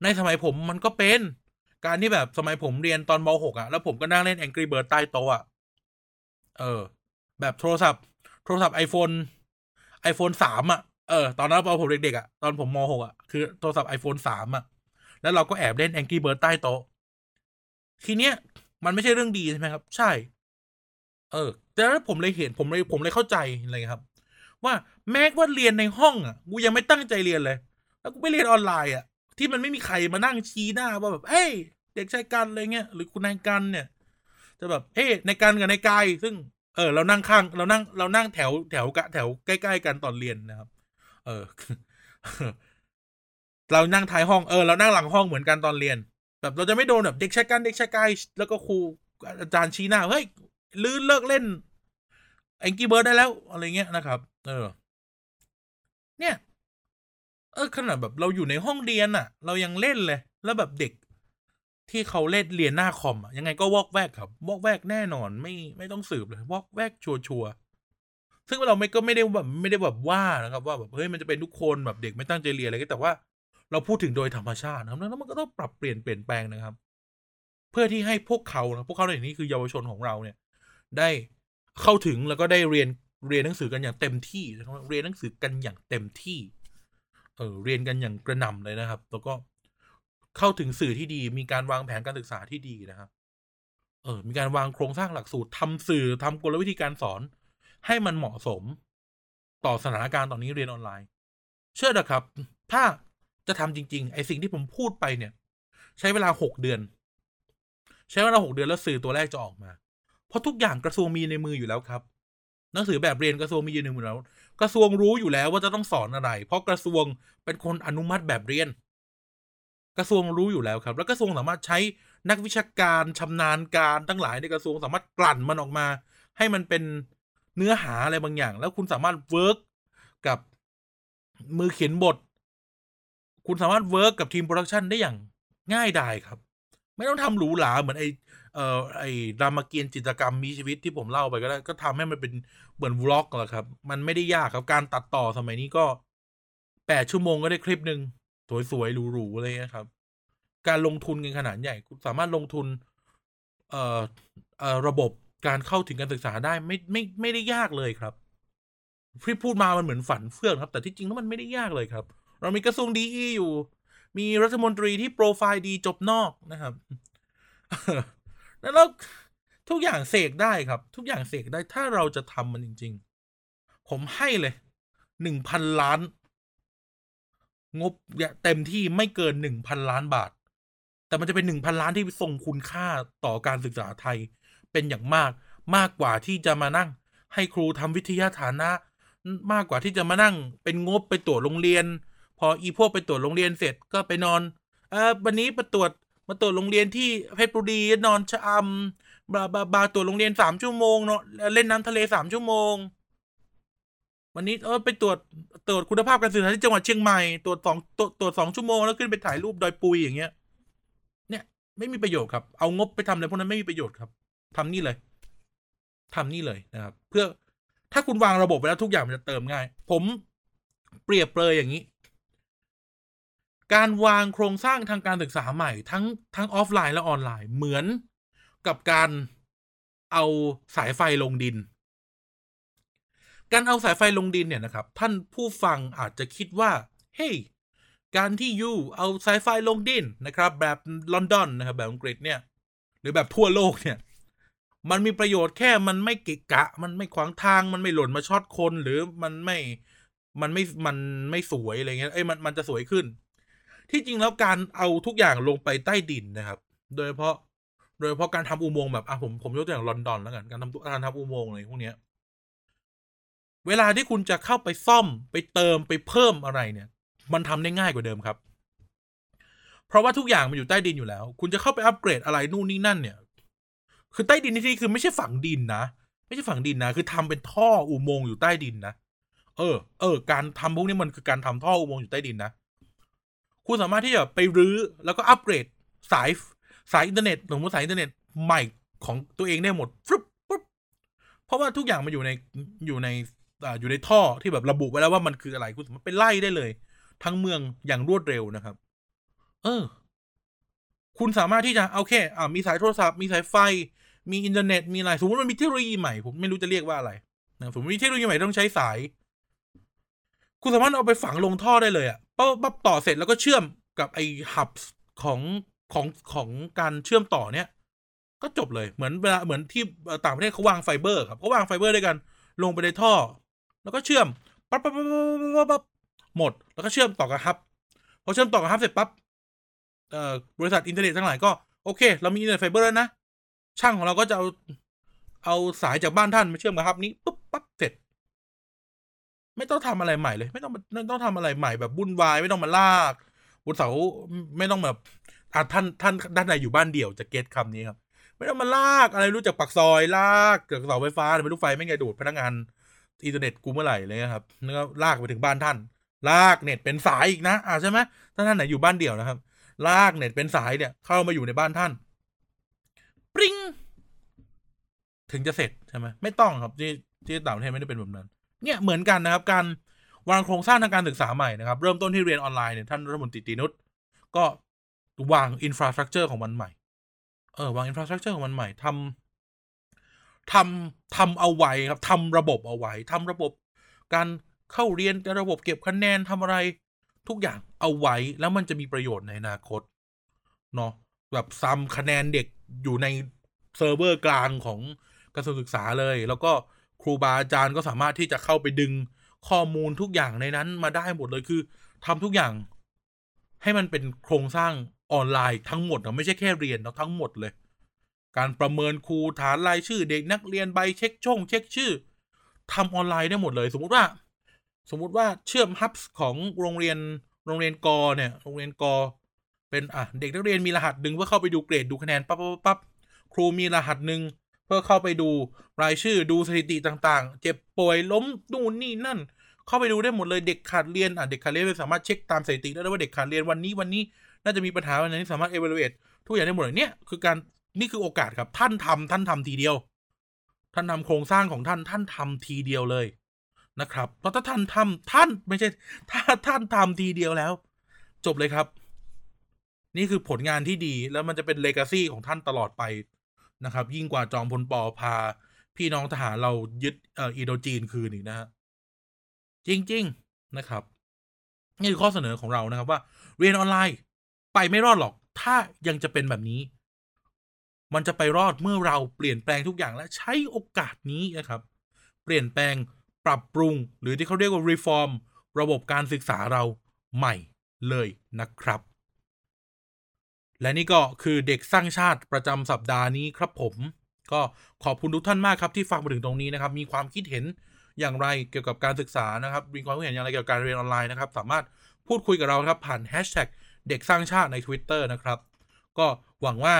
ในสมัยผมมันก็เป็น การที่แบบสมัยผมเรียนตอนม .6 อะ่ะแล้วผมก็นั่งเล่น Angry Bird ใต้โต๊ะอะเออ แบบโทรศัพท์ โทรศัพท์ iPhone iPhone สามอะ เออ ตอนนั้นตอนผมเด็กๆอะ ตอนผมมหกอะ คือโทรศัพท์ iPhone สามอะ แล้วเราก็แอบเล่น Angry Bird ใต้โต๊ะ ทีเนี้ย มันไม่ใช่เรื่องดีใช่ไหมครับ ใช่ เออ แต่แล้วผมเลยเห็น ผมเลย ผมเลยเข้าใจอะไรครับ ว่าแม้ว่าเรียนในห้องอะ กูยังไม่ตั้งใจเรียนเลย แล้วกูไปเรียนออนไลน์อะ ที่มันไม่มีใครมานั่งชี้หน้าว่าแบบ เฮ้ย เด็กชายกันอะไรเงี้ย หรือคุณนายกันเนี่ย จะแบบ เฮ้ในายกันกับนายกาย ซึ่ง เออ เรานั่งข้าง เรานั่ง เรานั่งแถว แถวกะแถวใกล้ ๆ กันตอนเรียนนะครับ เออ เรานั่งท้ายห้องเออเรานั่งหลังห้องเหมือนกันตอนเรียน แบบเราจะไม่โดนแบบเด็กชายกันเด็กชายกายแล้วก็ครูอาจารย์ชี้หน้าเฮ้ยลื่นเลิกเล่นแองกี้เบิร์ดได้แล้ว อะไรเงี้ยนะครับ เออ เนี่ย เออขนาดแบบเราอยู่ในห้องเรียนอะเรายังเล่นเลย แล้วแบบเด็กที่เขาเล่นเรียนหน้าคอมอะยังไงก็วอกแวกครับ วอกแวกแน่นอนไม่ไม่ต้องสืบเลยวอกแวกชัวชัว ซึ่งเราไม่ก็ไม่ได้แบบไม่ได้แบบว่านะครับ ว่าแบบเฮ้ยมันจะเป็นทุกคนแบบเด็กไม่ตั้งใจเรียนอะไรก็แต่ว่าเราพูดถึงโดยธรรมชาตินะครับแล้วมันก็ต้องปรับเปลี่ยนเปลี่ยนแปลงนะครับ เพื่อที่ให้พวกเขานะพวกเขาในที่นี้คือเยาวชนของเราเนี่ย ได้เข้าถึงแล้วก็ได้เรียนเรียนหนังสือกันอย่างเต็มที่เรียนหนังสือกันอย่างเต็มที่ เออเรียนกันอย่างกระหน่ำเลยนะครับ แล้วก็เข้าถึงสื่อที่ดี มีการวางแผนการศึกษาที่ดีนะครับ เออมีการวางโครงสร้างหลักสูตรทำสื่อทำกลวิธีการสอน ให้มันเหมาะสมต่อสถานการณ์ตอนนี้เรียนออนไลน์ เชื่อนะครับ ถ้าจะทำจริง ๆ ไอ้สิ่งที่ผมพูดไปเนี่ย ใช้เวลาหกเดือน ใช้เวลาหกเดือนแล้วสื่อตัวแรกจะออกมา เพราะทุกอย่างกระทรวงมีในมืออยู่แล้วครับ หนังสือแบบเรียนกระทรวงมีอยู่ในมือแล้ว กระทรวงรู้อยู่แล้วว่าจะต้องสอนอะไร เพราะกระทรวงเป็นคนอนุมัติแบบเรียน กระทรวงรู้อยู่แล้วครับ แล้วกระทรวงสามารถใช้นักวิชาการชำนาญการทั้งหลายในกระทรวงสามารถกลั่นมันออกมา ให้มันเป็น เนื้อหาอะไรบางอย่าง แล้วคุณสามารถ work กับมือเขียนบท คุณสามารถ work กับทีม production ได้อย่างง่ายดายครับ ไม่ต้องทำหรูหราเหมือนไอเอ่อไอ้รามเกียรติจิตรกรรมมีชีวิตที่ผมเล่าไปก็ได้ก็ทำให้มันเป็นเหมือนวล็อกแหละครับ มันไม่ได้ยากครับการตัดต่อสมัยนี้ก็แปดชั่วโมงก็ได้คลิปหนึ่งสวยๆหรูๆอะไรเงี้ยครับ การลงทุนกันขนาดใหญ่ คุณสามารถลงทุน เอ่อเอ่อระบบ การเข้าถึงการศึกษาได้ไม่ไม่ไม่ได้ยากเลยครับที่พูดมามันเหมือนฝันเฟื่องครับ แต่ที่จริงแล้วมันไม่ได้ยากเลยครับ เรามีกระทรวงดีอีอยู่ มีรัฐมนตรีที่โปรไฟล์ดีจบนอกนะครับแล้วทุกอย่างเสกได้ครับ ทุกอย่างเสกได้ถ้าเราจะทำมันจริง ๆ ผมให้เลยหนึ่งพันล้าน งบเนี่ยเต็มที่ไม่เกินหนึ่งพันล้านบาท แต่มันจะเป็นหนึ่งพันล้านที่ทรงคุณค่าต่อการศึกษาไทย เป็นอย่างมาก มากกว่าที่จะมานั่ง ให้ครูทำวิทยาฐานะ มากกว่าที่จะมานั่ง เป็นงบไปตรวจโรงเรียน พออีพวกไปตรวจโรงเรียนเสร็จก็ไปนอน เออวันนี้ไปตรวจมาตรวจโรงเรียนที่เพชรบุรีนอนชะอำบาบาบาตรวจโรงเรียนสามชั่วโมงเนาะเล่นน้ำทะเลสามชั่วโมง วันนี้เออไปตรวจตรวจคุณภาพการสื่อสารที่จังหวัดเชียงใหม่ตรวจสองตรวจตรวจสองชั่วโมงแล้วขึ้นไปถ่ายรูปดอยปุยอย่างเงี้ย เนี่ย ไม่มีประโยชน์ครับ เอางบไปทำอะไรพวกนั้นไม่มีประโยชน์ครับ ทำนี่เลยทำนี่เลยนะครับ เพื่อถ้าคุณวางระบบไปแล้วทุกอย่างมันจะเติมง่าย ผมเปรียบเปรยอย่างนี้ การวางโครงสร้างทางการศึกษาใหม่ ทั้งทั้งออฟไลน์และออนไลน์เหมือนกับการเอาสายไฟลงดิน การเอาสายไฟลงดินเนี่ยนะครับ ท่านผู้ฟังอาจจะคิดว่า เฮ้ยการที่ยูเอาสายไฟลงดินนะครับ แบบลอนดอนนะครับแบบอังกฤษเนี่ย หรือแบบทั่วโลกเนี่ย มันมีประโยชน์แค่มันไม่กะกะ มันไม่ขวางทางมันไม่หล่นมาช็อตคนหรือมันไม่มันไม่มันไม่สวยอะไรเงี้ยเอ้ยมันมันจะสวยขึ้น ที่จริงแล้วการเอาทุกอย่างลงไปใต้ดินนะครับ โดยเฉพาะ โดยเฉพาะการทำอุโมงค์แบบอะผมผมยกตัวอย่างลอนดอนแล้วกันการทำการทำอุโมงค์อะไรพวกเนี้ย เวลาที่คุณจะเข้าไปซ่อมไปเติมไปเพิ่มอะไรเนี่ย มันทำได้ง่ายกว่าเดิมครับ เพราะว่าทุกอย่างมันอยู่ใต้ดินอยู่แล้ว คุณจะเข้าไปอัปเกรดอะไรนู่นนี่นั่นเนี่ย คือใต้ดินในที่นี้คือไม่ใช่ฝังดินนะ ไม่ใช่ฝังดินนะ คือทำเป็นท่ออุโมงค์อยู่ใต้ดินนะ เออ เออ การทำพวกนี้มันคือการทำท่ออุโมงค์อยู่ใต้ดินนะ คุณสามารถที่จะไปรื้อแล้วก็อัปเกรดสายสายอินเทอร์เน็ตสมมติสายอินเทอร์เน็ตใหม่ของตัวเองได้หมดฟึบปุ๊บ เพราะว่าทุกอย่างมันอยู่ในอยู่ในอ่าอยู่ในท่อที่แบบระบุไว้แล้วว่ามันคืออะไรคุณสามารถไปไล่ได้เลย ทั้งเมืองอย่างรวดเร็วนะครับ เออ คุณสามารถที่จะโอเคอ่ามีสายโทรศัพท์มีสายไฟ มีอินเทอร์เน็ตมีอะไรสมมติมันมีเทคโนโลยีใหม่ผมไม่รู้จะเรียกว่าอะไรนะสมมติมีเทคโนโลยีใหม่ต้องใช้สาย คุณสามารถเอาไปฝังลงท่อได้เลยอะปั๊บปั๊บต่อเสร็จแล้วก็เชื่อมกับไอ้ hub ของของของการเชื่อมต่อเนี้ยก็จบเลยเหมือนเวลาเหมือนที่ต่างประเทศเขาวางไฟเบอร์ครับเขาวางไฟเบอร์ด้วยกัน ลงไปในท่อ แล้วก็เชื่อมปั๊บปั๊บปั๊บปั๊บปั๊บหมด แล้วก็เชื่อมต่อกับ hub พอเชื่อมต่อกับ hub เสร็จปั๊บเอ่อบริษัทอินเทอร์เน็ตทั้งหลายก็โอเค เรามีอินเทอร์เน็ตไฟเบอร์แล้วนะ ช่างของเราก็จะเอาเอาสายจากบ้านท่านมาเชื่อมกับ hub นี้ปุ๊บปั๊บเสร็จ ไม่ต้องทำอะไรใหม่เลย ไม่ต้องไม่ต้องทำอะไรใหม่แบบวุ่นวายไม่ต้องมาลากบนเสาไม่ต้องแบบอะท่านท่านด้านในอยู่บ้านเดี่ยวจะเก็ตคำนี้ครับ ไม่ต้องมาลากอะไรรู้จักปักซอยลากจากเสาไฟฟ้าไม่รู้ไฟไม่ไงดูดพนักงานอินเทอร์เน็ตกูเมื่อไหร่เลยครับแล้วก็ลากไปถึงบ้านท่าน ลากเน็ตเป็นสายอีกนะอ่าใช่ไหมถ้าท่านไหนอยู่บ้านเดี่ยวนะครับ ลากเน็ตเป็นสายเนี่ยเข้ามาอยู่ในบ้านท่าน ปริ้งถึงจะเสร็จใช่ไหมไม่ต้องครับที่ที่ต่างประเทศไม่ได้เป็นแบบนั้น เนี่ยเหมือนกันนะครับ การวางโครงสร้างทางการศึกษาใหม่นะครับ เริ่มต้นที่เรียนออนไลน์เนี่ยท่านรัฐมนตรีตีนุชก็วาง infrastructure ของมันใหม่ เออวาง infrastructure ของมันใหม่ทำทำทำเอาไว้ครับทำระบบเอาไว้ทำระบบการเข้าเรียนระบบเก็บคะแนนทำอะไร ทุกอย่างเอาไว้แล้วมันจะมีประโยชน์ในอนาคตเนาะ แบบซ้ำคะแนนเด็กอยู่ในเซิร์ฟเวอร์กลางของกระทรวงศึกษาเลย แล้วก็ครูบาอาจารย์ก็สามารถที่จะเข้าไปดึงข้อมูลทุกอย่างในนั้นมาได้หมดเลยคือทำทุกอย่าง ให้มันเป็นโครงสร้างออนไลน์ทั้งหมดนะไม่ใช่แค่เรียนนะทั้งหมดเลย การประเมินครูฐานรายชื่อ เด็กนักเรียนใบเช็คช่องเช็คชื่อทำออนไลน์ได้หมดเลย สมมติว่า สมมติว่าเชื่อมฮับของโรงเรียนโรงเรียนกอเนี่ย โรงเรียนกอ เป็นอะเด็กนักเรียนมีรหัสหนึ่งเพื่อเข้าไปดูเกรดดูคะแนนปั๊บปั๊บปั๊บครูมีรหัสหนึ่งเพื่อเข้าไปดูรายชื่อดูสถิติต่างๆ เจ็บป่วยล้มนู่นนี่นั่น เข้าไปดูได้หมดเลยเด็กขาดเรียนอะเด็กขาดเรียนสามารถเช็คตามสถิติได้ว่าเด็กขาดเรียนวันนี้วันนี้น่าจะมีปัญหาวันนี้สามารถ evaluate ทุกอย่างได้หมดเลยเนี่ยคือการนี่คือโอกาสครับท่านทำท่านทำทีเดียว ท่านทำโครงสร้างของท่านท่านทำทีเดียวเลยนะครับเพราะถ้าท่านทำท่านไม่ใช่ ถ้าท่านทำทีเดียวแล้ว จบเลยครับ นี่คือผลงานที่ดีแล้วมันจะเป็นเลกาซีของท่านตลอดไปนะครับ ยิ่งกว่าจอมพลปอพา พี่น้องทหารเรายึดเอ่ออินโดจีนคืนอีกนะฮะจริง ๆนะครับ นี่คือข้อเสนอของเรานะครับว่า เรียนออนไลน์ไปไม่รอดหรอก ถ้ายังจะเป็นแบบนี้ มันจะไปรอดเมื่อเราเปลี่ยนแปลงทุกอย่างและใช้โอกาสนี้นะครับ เปลี่ยนแปลงปรับปรุง หรือที่เขาเรียกว่า reform ระบบการศึกษาเราใหม่เลยนะครับ และนี่ก็คือเด็กสร้างชาติประจำสัปดาห์นี้ครับผม ก็ขอบคุณทุกท่านมากครับที่ฟังมาถึงตรงนี้นะครับ มีความคิดเห็นอย่างไรเกี่ยวกับการศึกษานะครับ มีความคิดเห็นอย่างไรเกี่ยวกับการเรียนออนไลน์นะครับ สามารถพูดคุยกับเราครับผ่านแฮชแท็กเด็กสร้างชาติใน Twitter นะครับ ก็หวังว่า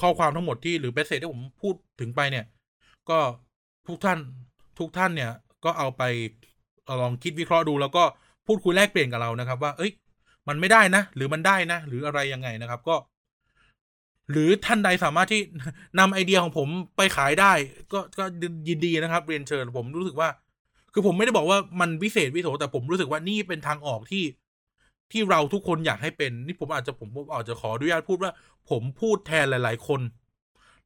ข้อความทั้งหมดที่หรือเบสเซจที่ผมพูดถึงไปเนี่ย ก็ทุกท่านทุกท่านเนี่ยก็เอาไปลองคิดวิเคราะห์ดูแล้วก็พูดคุยแลกเปลี่ยนกับเรานะครับ ว่า เอ้ย มันไม่ได้นะ หรือมันได้นะ หรืออะไรยังไงนะครับก็ หรือท่านใดสามารถที่นำไอเดียของผมไปขายได้ ก็ก็ยินดีนะครับ เรียนเชิญผมรู้สึกว่า คือผมไม่ได้บอกว่ามันวิเศษวิโสแต่ผมรู้สึกว่านี่เป็นทางออกที่ที่เราทุกคนอยากให้เป็น นี่ผมอาจจะผมอาจจะขออนุญาตพูดว่า ผมพูดแทนหลาย ๆ คน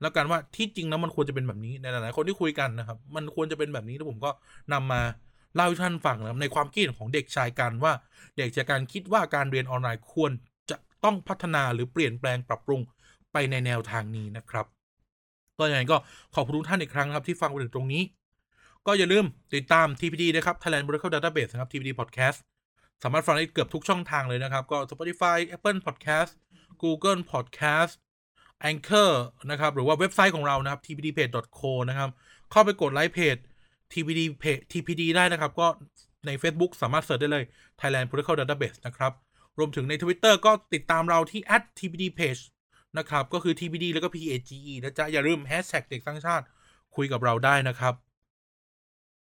แล้วกันว่าที่จริงแล้วมันควรจะเป็นแบบนี้ในหลายๆคนที่คุยกันนะครับ มันควรจะเป็นแบบนี้แล้วผมก็นำมา เล่าให้ท่านฟังนะครับในความคิดของเด็กชายกันว่า เด็กชายการคิดว่าการเรียนออนไลน์ควรจะต้องพัฒนาหรือเปลี่ยนแปลงปรับปรุงไปในแนวทางนี้นะครับ ก็อย่างไรก็ขอบคุณทุกท่านอีกครั้งครับที่ฟังมาถึงตรงนี้ ก็อย่าลืมติดตาม TPD นะครับ Thailand Miracle Database นะครับ TPD Podcast สามารถฟังได้เกือบทุกช่องทางเลยนะครับ ก็ Spotify Apple Podcast Google Podcast Anchor นะครับ หรือว่าเว็บไซต์ของเรานะครับ tpdpage.co นะครับ เข้าไปกดไลค์เพจ TPD page TPD ได้นะครับ ก็ใน Facebook สามารถเสิร์ชได้เลย Thailand Protocol Database นะครับ รวมถึงใน Twitter ก็ติดตามเราที่ @tpdpage นะครับ ก็คือ TPD แล้วก็ PAGE นะจ๊ะ อย่าลืม Hashtag เด็กสร้างชาติคุยกับเราได้นะครับ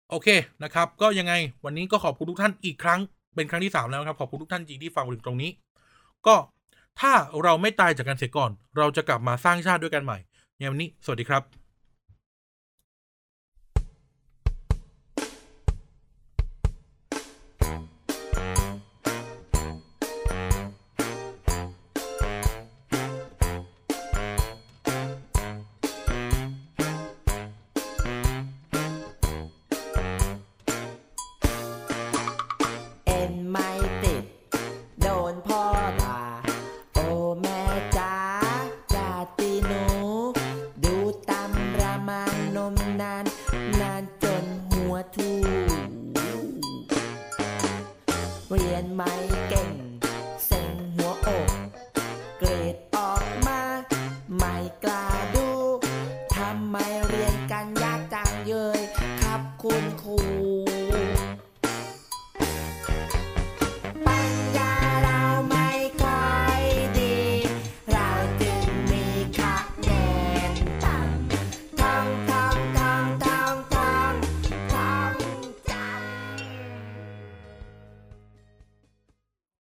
โอเคนะครับ ก็ยังไงวันนี้ก็ขอบคุณทุกท่านอีกครั้งเป็นครั้งที่ 3 แล้วครับ ขอบคุณทุกท่านจริงที่ฟังถึงตรงนี้ ก็ถ้าเราไม่ตายจากการเสียก่อน เราจะกลับมาสร้างชาติด้วยกันใหม่ในวันนี้ สวัสดีครับ